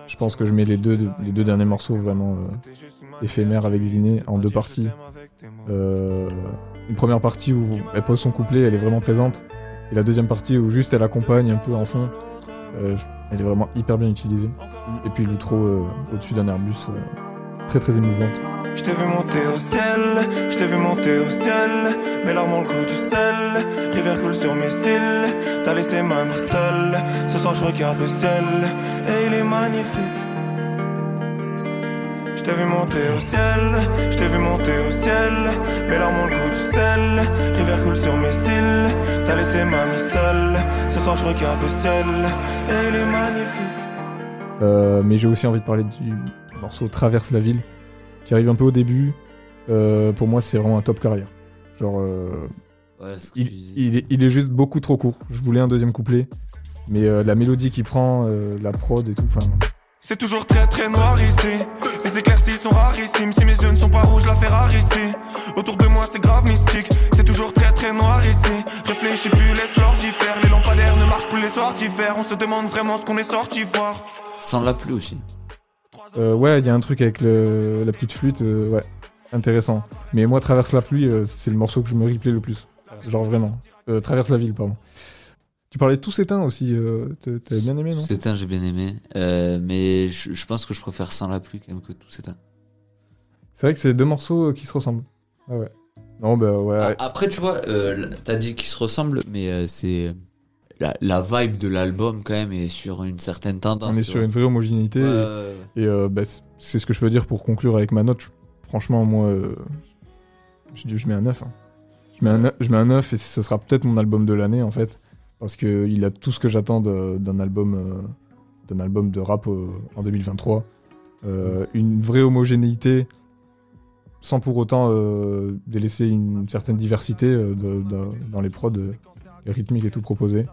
je pense que je mets les deux, les deux derniers morceaux vraiment euh, éphémères avec Ziné en deux parties. Une première partie où elle pose son couplet, elle est vraiment présente. Et la deuxième partie où juste elle accompagne un peu en fond. elle est vraiment hyper bien utilisée. Et puis l'outro au-dessus d'un Airbus, très très émouvante. Je t'ai vu monter au ciel, je t'ai vu monter au ciel. Mes larmes ont le goût du sel, rivière coule sur mes cils. T'as laissé mamie seule, ce soir je regarde le ciel et il est magnifique. Je t'ai vu monter au ciel, je t'ai vu monter au ciel. Mes larmes ont le goût du sel, rivière coule sur mes cils. T'as laissé mamie seule, ce soir je regarde le ciel et il est magnifique. Euh, mais j'ai aussi envie de parler du morceau Traverse la ville, qui arrive un peu au début. Euh, pour moi, c'est vraiment un top carrière. Genre, euh, Ouais, c'est ce que il, tu disais. il est, il est juste beaucoup trop court. Je voulais un deuxième couplet, mais euh, la mélodie qu'il prend, euh, la prod et tout, enfin, C'est toujours très très noir ici. Les éclaircies sont rarissimes. Si mes yeux ne sont pas rouges, la Ferrari ici. Autour de moi, c'est grave mystique. C'est toujours très très noir ici. Réfléchis plus, laisse l'ordi faire. Les lampadaires ne marchent plus les soirs d'hiver. On se demande vraiment ce qu'on est sorti voir. Ça en l'a plu aussi. Euh, ouais, il y a un truc avec le, la petite flûte, euh, ouais, intéressant. Mais moi, Traverse la pluie, euh, c'est le morceau que je me replay le plus. Genre vraiment. Euh, Traverse la ville, pardon. Tu parlais de Tous éteints aussi, t'a- t'avais bien aimé, non? Tout éteint, j'ai bien aimé. Euh, mais je, je pense que je préfère Sans la pluie quand même que Tout éteint. C'est vrai que c'est deux morceaux qui se ressemblent. Ah ouais. Non, bah ouais. A- Après, tu vois, euh, t'as dit qu'ils se ressemblent, mais c'est. La, la vibe de l'album, quand même, est sur une certaine tendance. on est sur vois. une vraie homogénéité. Ouais, et- euh, bah, c'est ce que je peux dire pour conclure avec ma note. Franchement, moi, euh, je, je mets un 9. hein. Je, mets un, je mets un 9 et ce sera peut-être mon album de l'année en fait. Parce qu'il a tout ce que j'attends d'un album, euh, d'un album de rap en 2023. Euh, une vraie homogénéité sans pour autant euh, délaisser une certaine diversité euh, de- de- dans les prods, les rythmiques et tout proposé.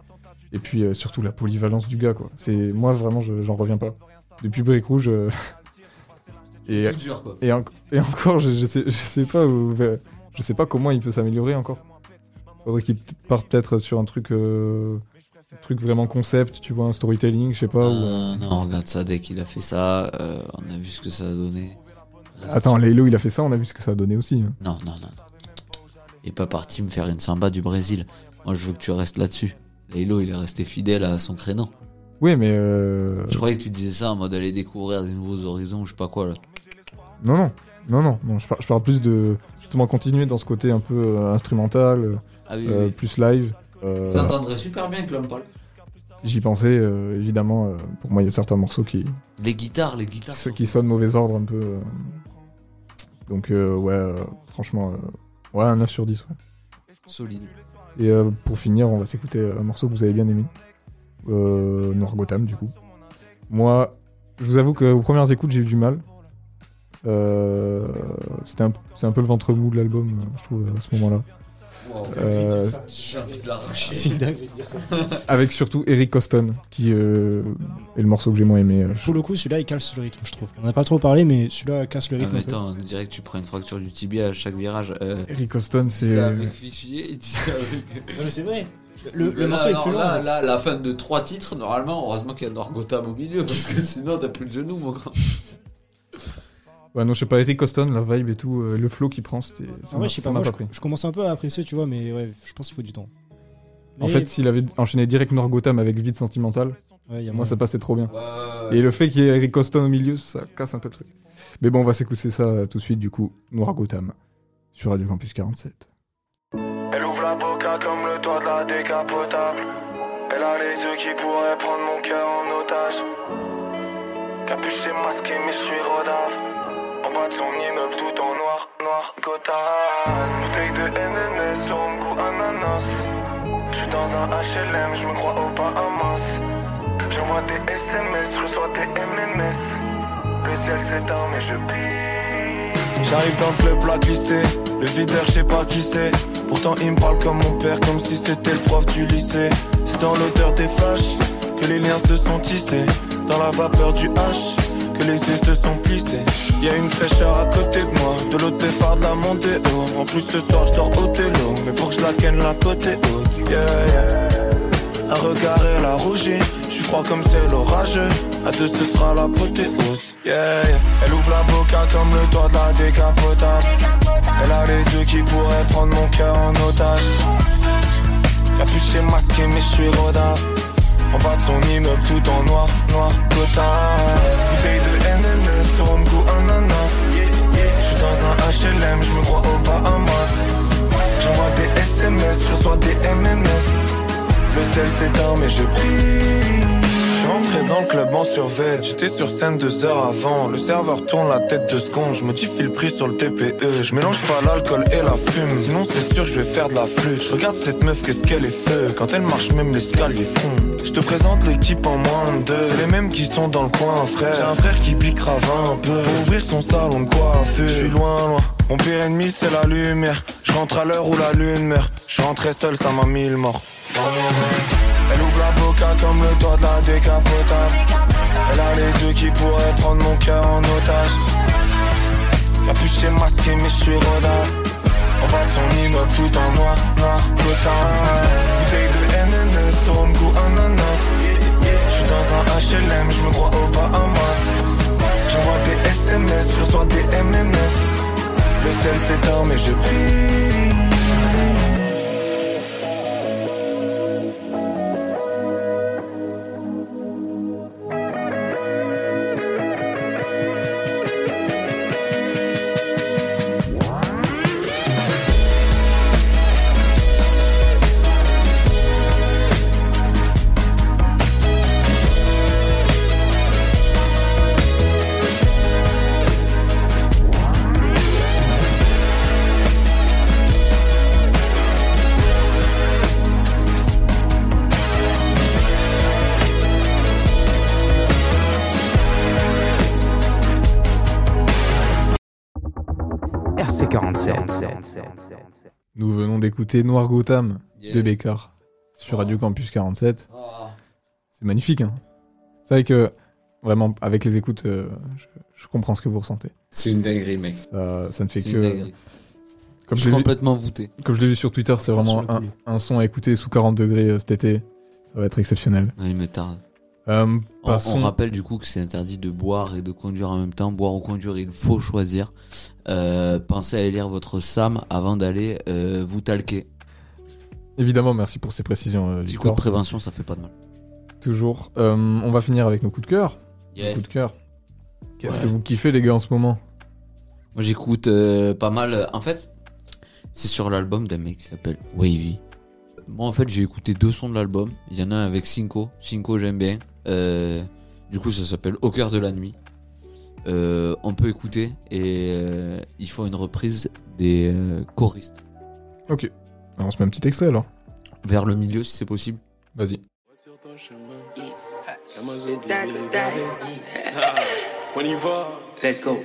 Et puis euh, surtout la polyvalence du gars quoi. C'est moi vraiment je- j'en reviens pas. Depuis Brick Rouge euh, [laughs] et, dur, quoi. et, en- et encore je, je sais je sais pas où- je sais pas comment il peut s'améliorer encore. Faudrait qu'il parte peut-être sur un truc euh, un truc vraiment concept, tu vois, un storytelling, je sais pas. ou, euh, Euh, non, regarde ça, dès qu'il a fait ça, euh, on a vu ce que ça a donné. Reste- Attends, Laylo il a fait ça, on a vu ce que ça a donné aussi. hein. Non, non, non. Il est pas parti me faire une samba du Brésil. Moi, je veux que tu restes là-dessus. Laylo, il est resté fidèle à son créneau. Oui, mais euh, Je croyais que tu disais ça en mode aller découvrir des nouveaux horizons, je sais pas quoi là. non non non non, non je, par- je parle plus de justement continuer dans ce côté un peu euh, instrumental, euh, Ah oui, euh, oui. plus live. euh, Ça entendrait super bien que l'homme parle. J'y pensais euh, évidemment. euh, pour moi, il y a certains morceaux qui Les guitares, les guitares. ceux qui sonnent mauvais ordre un peu. euh. Donc euh, ouais, euh, franchement, euh, ouais, un 9 sur 10. Ouais. Solide. Et euh, pour finir, on va s'écouter un morceau que vous avez bien aimé. Euh, Noir Gotham, du coup. Moi, je vous avoue qu'aux premières écoutes, j'ai eu du mal. Euh, C'était un, un peu le ventre mou de l'album, je trouve, à ce moment-là. Euh, J'ai envie de l'arracher. [laughs] C'est une dinguerie de dire ça. avec surtout Eric Coston, qui euh, est le morceau que j'ai moins aimé. euh, Pour le coup, celui-là, il casse le rythme, je trouve. On n'a pas trop parlé, mais celui-là casse le Ah, rythme. mais un peu. attends, on dirait que tu prends une fracture du tibia à chaque virage. Euh, Eric Coston, c'est c'est. avec fichier, il dit ça avec. Non, mais c'est vrai. Le, le là, morceau est plus long. là, là, la fin de trois titres, normalement, heureusement qu'il y a Norgotham au milieu, parce que sinon t'as plus de genoux, mon grand. Ouais, non, je sais pas, Eric Coston, la vibe et tout, euh, le flow qu'il prend, c'était. ça m'a- vrai, je sais pas, moi, je, pris. je commence un peu à apprécier, tu vois, mais ouais, je pense qu'il faut du temps. En fait, s'il avait enchaîné direct Noir Gotham avec Vide Sentimental, ouais, y a moi ça passait trop bien. Ouais, ouais, Et le fait qu'il y ait Eric Coston au milieu, ça casse un peu le truc. Mais bon, on va s'écouter ça euh, tout de suite, du coup, Noir Gotham, sur Radio Campus 47. Elle ouvre la boca comme le toit de la décapotable. Elle a les yeux qui pourraient prendre mon cœur en otage. Capuché, masqué, mais je suis rodave. En bas de son immeuble, tout en noir, noir, Gotham. Bouteille de NNS un goût ananas. Je suis dans un HLM, je me crois au Bahamas. J'envoie des SMS, reçois des MMS. Le ciel s'éteint, mais je brille. J'arrive dans le club blacklisté, le videur, je sais pas qui c'est. Pourtant, il me parle comme mon père, comme si c'était le prof du lycée. C'est dans l'odeur des fâches que les liens se sont tissés. Dans la vapeur du H, que les yeux se sont plissés. Y a une fraîcheur à côté de moi, de l'autre des phares de la montée haut. En plus, ce soir, je dors au télo, mais pour que je la ken la côté haute. Yeah, yeah. Un regard et la rougie, je suis froid comme c'est l'orageux. À deux, ce sera l'apothéose. Yeah, yeah. Elle ouvre la boca comme le toit de la décapotable. Elle a les yeux qui pourraient prendre mon cœur en otage. Capuché, masqué, mais je suis rodave. En bas de son immeuble, tout en noir, noir, Gotham. Bouteille de NNS, sur un goût ananas. Je suis dans un HLM, je me crois au Bahamas. J'envoie des SMS, je reçois des MMS. Le ciel s'éteint, mais je prie. Suis entré dans le club en survêt, j'étais sur scène deux heures avant. Le serveur tourne la tête deux secondes, je modifie le prix sur le TPE. Je mélange pas l'alcool et la fume, sinon c'est sûr je vais faire de la flûte. Je regarde cette meuf, qu'est-ce qu'elle est feu. Quand elle marche, même l'escalier fond. Je te présente l'équipe en moins de. C'est les mêmes qui sont dans le coin, frère. J'ai un frère qui pique grave un peu. Pour ouvrir son salon de coiffure. Je suis loin, loin. Mon pire ennemi, c'est la lumière. Je rentre à l'heure où la lune meurt. Je suis rentré seul, ça m'a mis le mort. Elle ouvre la boca comme le toit de la décapotable. Elle a les yeux qui pourraient prendre mon cœur en otage. Y'a plus chez masqué mais je suis En bas de son immeuble tout en noir, noir, Bouteille de NNS, rhum, goût ananas. J'suis dans un HLM, j'me crois au Bahamas J'envoie des SMS, je reçois des MMS Le ciel s'éteint mais je prie. D'écouter Noir Gotham Yes. de Bécard sur Radio Campus 47. Ah. C'est magnifique. Hein c'est vrai que vraiment, avec les écoutes, euh, je, je comprends ce que vous ressentez. C'est une dinguerie, mec. Ça, ça ne fait que. Comme je suis complètement voûté. comme je l'ai vu sur Twitter, c'est vraiment un, son à écouter sous 40 degrés euh, cet été. Ça va être exceptionnel. Ah, il me tarde. Euh, On, rappelle du coup que c'est interdit de boire et de conduire en même temps. Boire ou conduire, il faut choisir. Euh, pensez à élire votre SAM avant d'aller euh, vous talquer. Évidemment, merci pour ces précisions. Petit coup de prévention, ça fait pas de mal. Toujours. On va finir avec nos coups de cœur. Yes. Coups de cœur. Qu'est-ce Ouais. que vous kiffez, les gars, en ce moment? Moi j'écoute pas mal. En fait, c'est sur l'album d'un mec qui s'appelle Wavy. Moi en fait j'ai écouté deux sons de l'album. Il y en a un avec Cinco. Cinco j'aime bien. Euh, du coup ça s'appelle Au cœur de la nuit. Euh, on peut écouter et euh, ils font une reprise des euh, choristes. Ok. Alors, on se met un petit extrait alors. Vers le milieu si c'est possible. Vas-y. On y va. Let's go.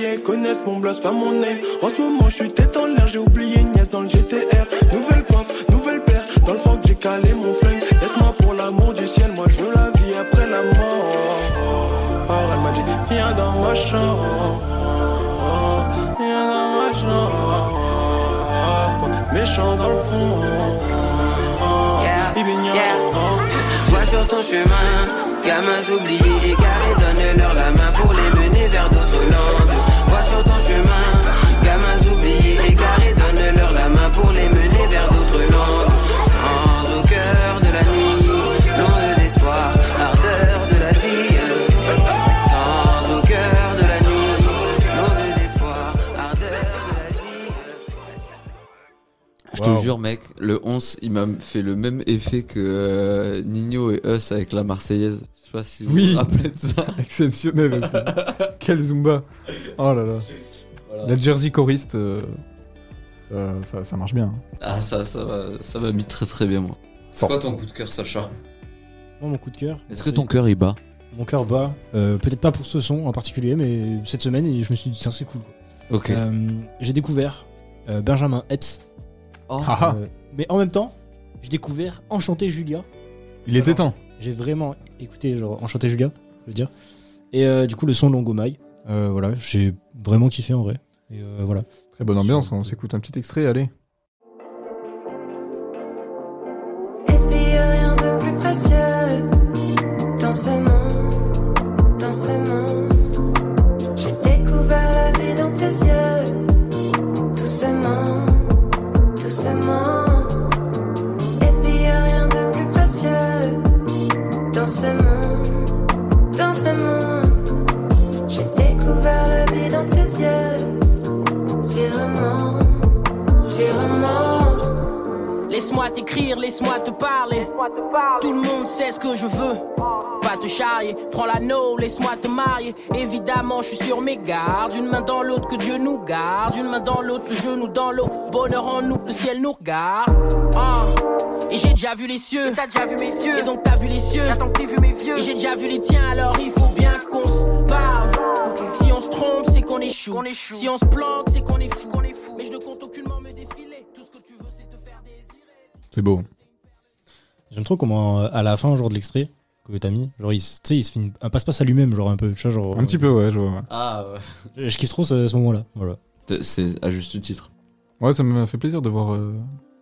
Payer, connaissent mon blast, pas mon name. En ce moment, je suis tête en l'air, j'ai oublié nièce dans le GTR. Nouvelle coiffe, nouvelle paire, dans le froc, j'ai calé mon flingue. Laisse-moi pour l'amour du ciel, moi je veux la vie après la mort. Alors elle m'a dit, viens dans ma chambre. Viens dans ma chambre. Méchant dans le fond. Yeah, yeah. Vois sur ton chemin, gamins oubliés, égarés, donne-leur la main pour les mener. Gamins oubliés, égarés, donne-leur la main pour les mener vers d'autres landes. Sans au cœur de la nuit, long de l'espoir, ardeur de la vie. Sans au cœur de la nuit, long de l'espoir, ardeur de la vie. Je Wow. te jure mec, le 11 il m'a fait le même effet que euh, Nino et Us avec la Marseillaise. Je sais pas si vous Oui. vous rappelez de ça. [laughs] Exceptionnel aussi. Quel Zumba. Oh là là. La Jersey choriste, euh, ça, ça- ça marche bien. hein. Ah ça ça va ça m'a mis très très bien moi. C'est Bon. quoi ton coup de cœur Sacha? Moi, mon coup de cœur. Est-ce que c'est- ton cœur il bat Mon cœur bat. Euh, Peut-être pas pour ce son en particulier, mais cette semaine, je me suis dit, tiens, c'est cool. quoi. Ok. Euh, J'ai découvert euh, Benjamin Epps. Oh. Ah ah, Euh, mais en même temps, j'ai découvert Enchanté Julia. il était temps. J'ai vraiment écouté genre Enchanté Julia, je veux dire. Et euh, du coup, le son Longomaille. Euh, voilà, j'ai vraiment kiffé en vrai. Et euh, voilà. Très bonne ambiance, on s'écoute un petit extrait, allez. Sait ce que je veux. Pas te charrier, prends l'anneau, laisse-moi te marier. Évidemment, je suis sur mes gardes. Une main dans l'autre, que Dieu nous garde. Une main dans l'autre, le genou dans l'eau. Bonheur en nous, le ciel nous regarde. Ah. Et j'ai déjà vu les cieux. T'as déjà vu mes cieux. Et donc t'as vu les cieux. J'attends que t'aies vu mes vieux. Et j'ai déjà vu les tiens, alors il faut bien qu'on se parle. Si on se trompe, c'est qu'on échoue. Si on se plante, c'est qu'on est fou. Mais je ne compte aucunement me défiler. Tout ce que tu veux, c'est te faire désirer. C'est beau. J'aime trop comment, euh, à la fin, genre de l'extrait que t'as mis, genre, il, s- tu sais, il se fait une- un passe-passe à lui-même, genre un peu. Tu vois, genre, Un petit peu, ouais, je vois. Ah ouais. Je kiffe trop ce, ce moment-là. Voilà. C'est à juste titre. Ouais, ça m'a fait plaisir de voir euh,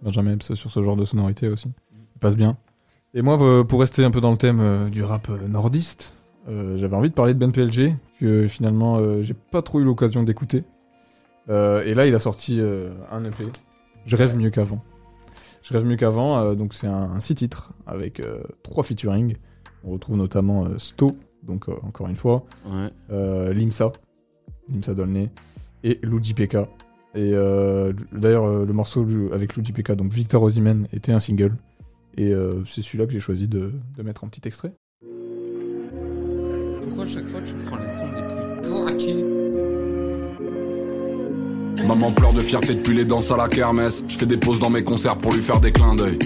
Benjamin Epps sur ce genre de sonorité aussi. Il passe bien. Et moi, euh, pour rester un peu dans le thème euh, du rap euh, nordiste, euh, j'avais envie de parler de Ben PLG, que finalement euh, j'ai pas trop eu l'occasion d'écouter. Euh, et là, il a sorti euh, un EP. Je rêve mieux qu'avant. Je rêve mieux qu'avant, euh, donc c'est un, un six titres avec euh, trois featuring. On retrouve notamment euh, Sto, donc euh, encore une fois, Ouais. euh, Limsa, Limsa Dolné, et Luigi PK. Et euh, d'ailleurs, euh, le morceau avec Luigi PK, donc Victor Osimhen, était un single. Et euh, c'est celui-là que j'ai choisi de, de mettre en petit extrait. Pourquoi à chaque fois tu prends les sons les plus claqués? Maman pleure de fierté depuis les danses à la kermesse. Je fais des pauses dans mes concerts pour lui faire des clins d'œil.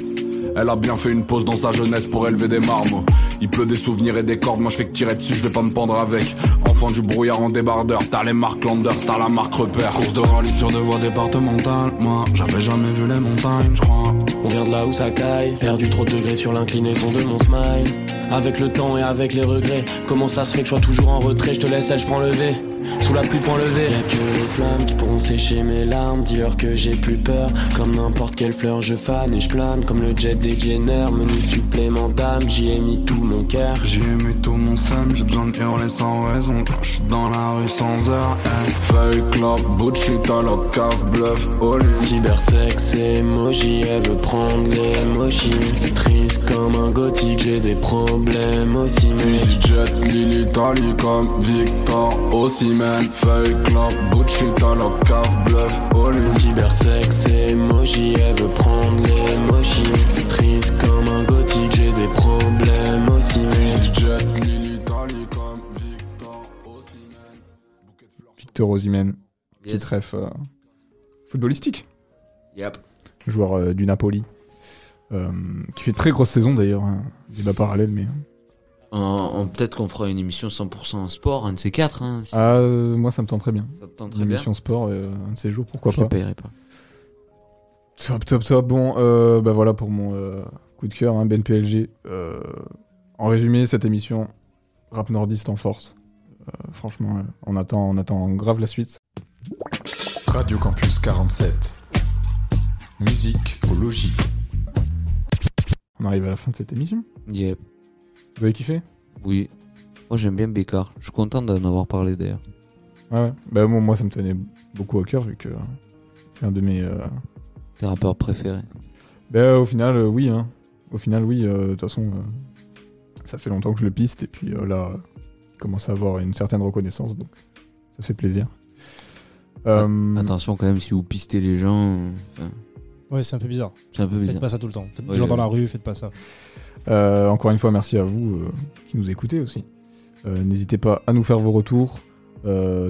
Elle a bien fait une pause dans sa jeunesse pour élever des marmots. Il pleut des souvenirs et des cordes, moi je fais que tirer dessus, je vais pas me pendre avec. Enfant du brouillard en débardeur, t'as les marques Landers, t'as la marque repère. Course de rallye sur deux voies départementales, moi j'avais jamais vu les montagnes, je crois. On vient de là où ça caille, perdu trop de degrés sur l'inclinaison de mon smile. Avec le temps et avec les regrets, comment ça se fait que je sois toujours en retrait, je te laisse, elle, je prends le V. Sous la pluie, point levé. Y'a que les flammes qui pourront sécher mes larmes. Dis-leur que j'ai plus peur. Comme n'importe quelle fleur, je fane et je plane. Comme le jet des Jenner, menu supplément d'âme. J'y ai mis tout mon cœur. J'y ai mis tout mon seum, j'ai besoin de hurler sans raison. Je suis dans la rue sans heure, hey. Feuille, clope, bullshit à la cave, bluff, all in. Cybersex, emoji, elle veut prendre les mochis. Triste comme un gothique, j'ai des problèmes aussi. Mais EasyJet, Lily, Tali comme Victor, aussi man. Feuille, clope, bullshit à la cave, bluff, all in. Cybersex, emoji, elle veut prendre les mochis. Triste comme un gothique, j'ai des problèmes aussi. Mais EasyJet, Lily, Tali comme Victor, Osimhen, petit trèfle euh, footballistique, Yep. joueur euh, du Napoli, euh, qui fait très grosse saison d'ailleurs, hein. débat parallèle, mais... Peut-être qu'on fera une émission 100% sport, un de ces quatre. Hein, si Ah, euh, moi ça me tente très bien. Ça te tente Une très bien émission sport, euh, un de ces jours, pourquoi Je pas. le payerai pas. Top, top, top. Bon, euh, bah voilà pour mon euh, coup de cœur, hein, Ben PLG. Euh, en résumé, cette émission, rap nordiste en force. Euh, franchement, euh, on, attend, on attend grave la suite. Radio Campus 47. Musique au logis. On arrive à la fin de cette émission. Yep. Vous avez kiffé? Oui. Moi j'aime bien Bécard. Je suis content d'en avoir parlé d'ailleurs. Ouais, ouais. Bah, moi, moi, ça me tenait beaucoup au cœur vu que c'est un de mes. euh, Tes rappeurs préférés. Bah, au final, euh, oui. Hein. Au final, oui. euh, De toute façon, euh, ça fait longtemps que je le piste et puis euh, là, il commence à avoir une certaine reconnaissance donc ça fait plaisir. Euh, Attention quand même si vous pistez les gens. Ouais, c'est un peu bizarre. c'est un peu bizarre. Faites pas ça tout le temps. Faites Ouais, genre dans ouais. la rue, faites pas ça. Euh, encore une fois, merci à vous euh, qui nous écoutez aussi. Euh, N'hésitez pas à nous faire vos retours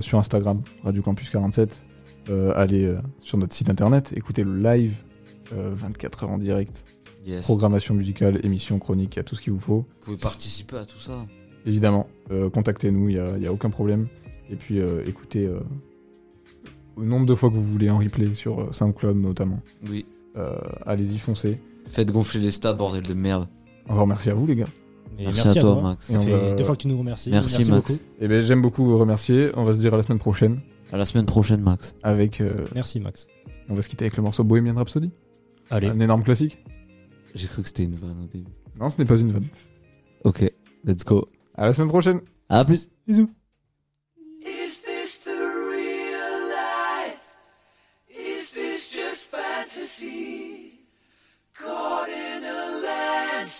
sur Instagram, Radio Campus 47. Euh, allez sur notre site internet, écoutez le live, euh, 24 heures en direct. Yes. Programmation musicale, émission chronique, il y a tout ce qu'il vous faut. Vous pouvez participer à tout ça. Évidemment, contactez-nous, il n'y a, aucun problème. Et puis écoutez au nombre de fois que vous voulez en replay sur SoundCloud notamment. Oui. Allez-y, foncez. Faites gonfler les stades, bordel de merde. Encore merci à vous les gars. Et Merci merci, à à, toi, toi, Max. Ça on fait va- deux fois que tu nous remercies. Merci, Max. beaucoup. Et ben j'aime beaucoup vous remercier. On va se dire à la semaine prochaine À la semaine prochaine, Max. avec. euh, Merci, Max. on va se quitter avec le morceau Bohemian Rhapsody. Allez. Un énorme classique. J'ai cru que c'était une vanne au début. Non, ce n'est pas une vanne. Ok, let's go. À la semaine prochaine. À plus. Bisous. Is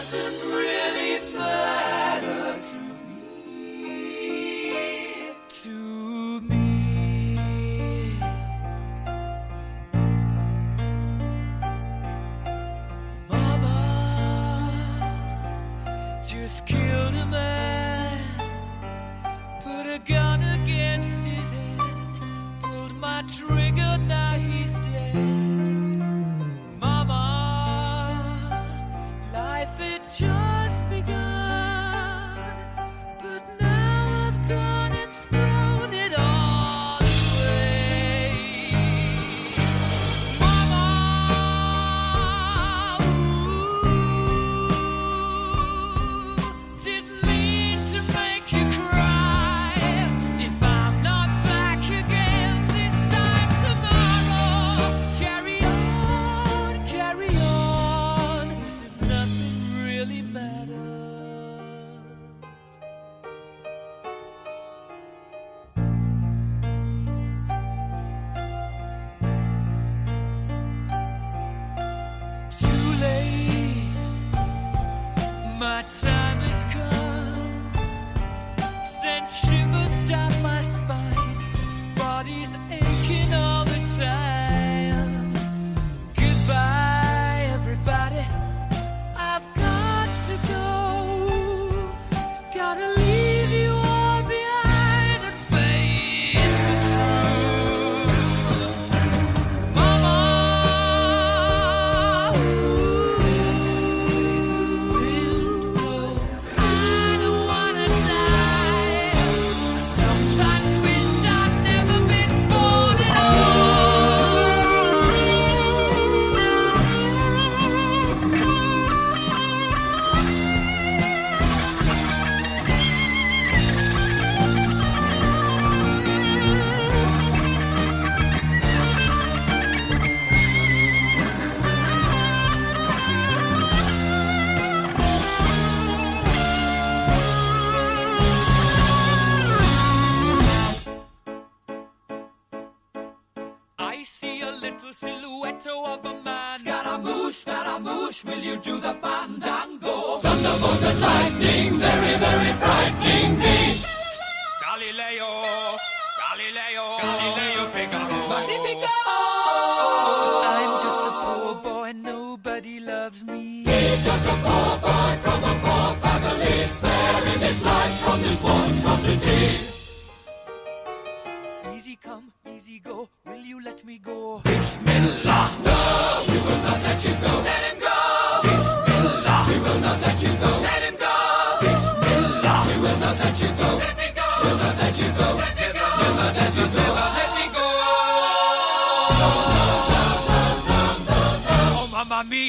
Doesn't really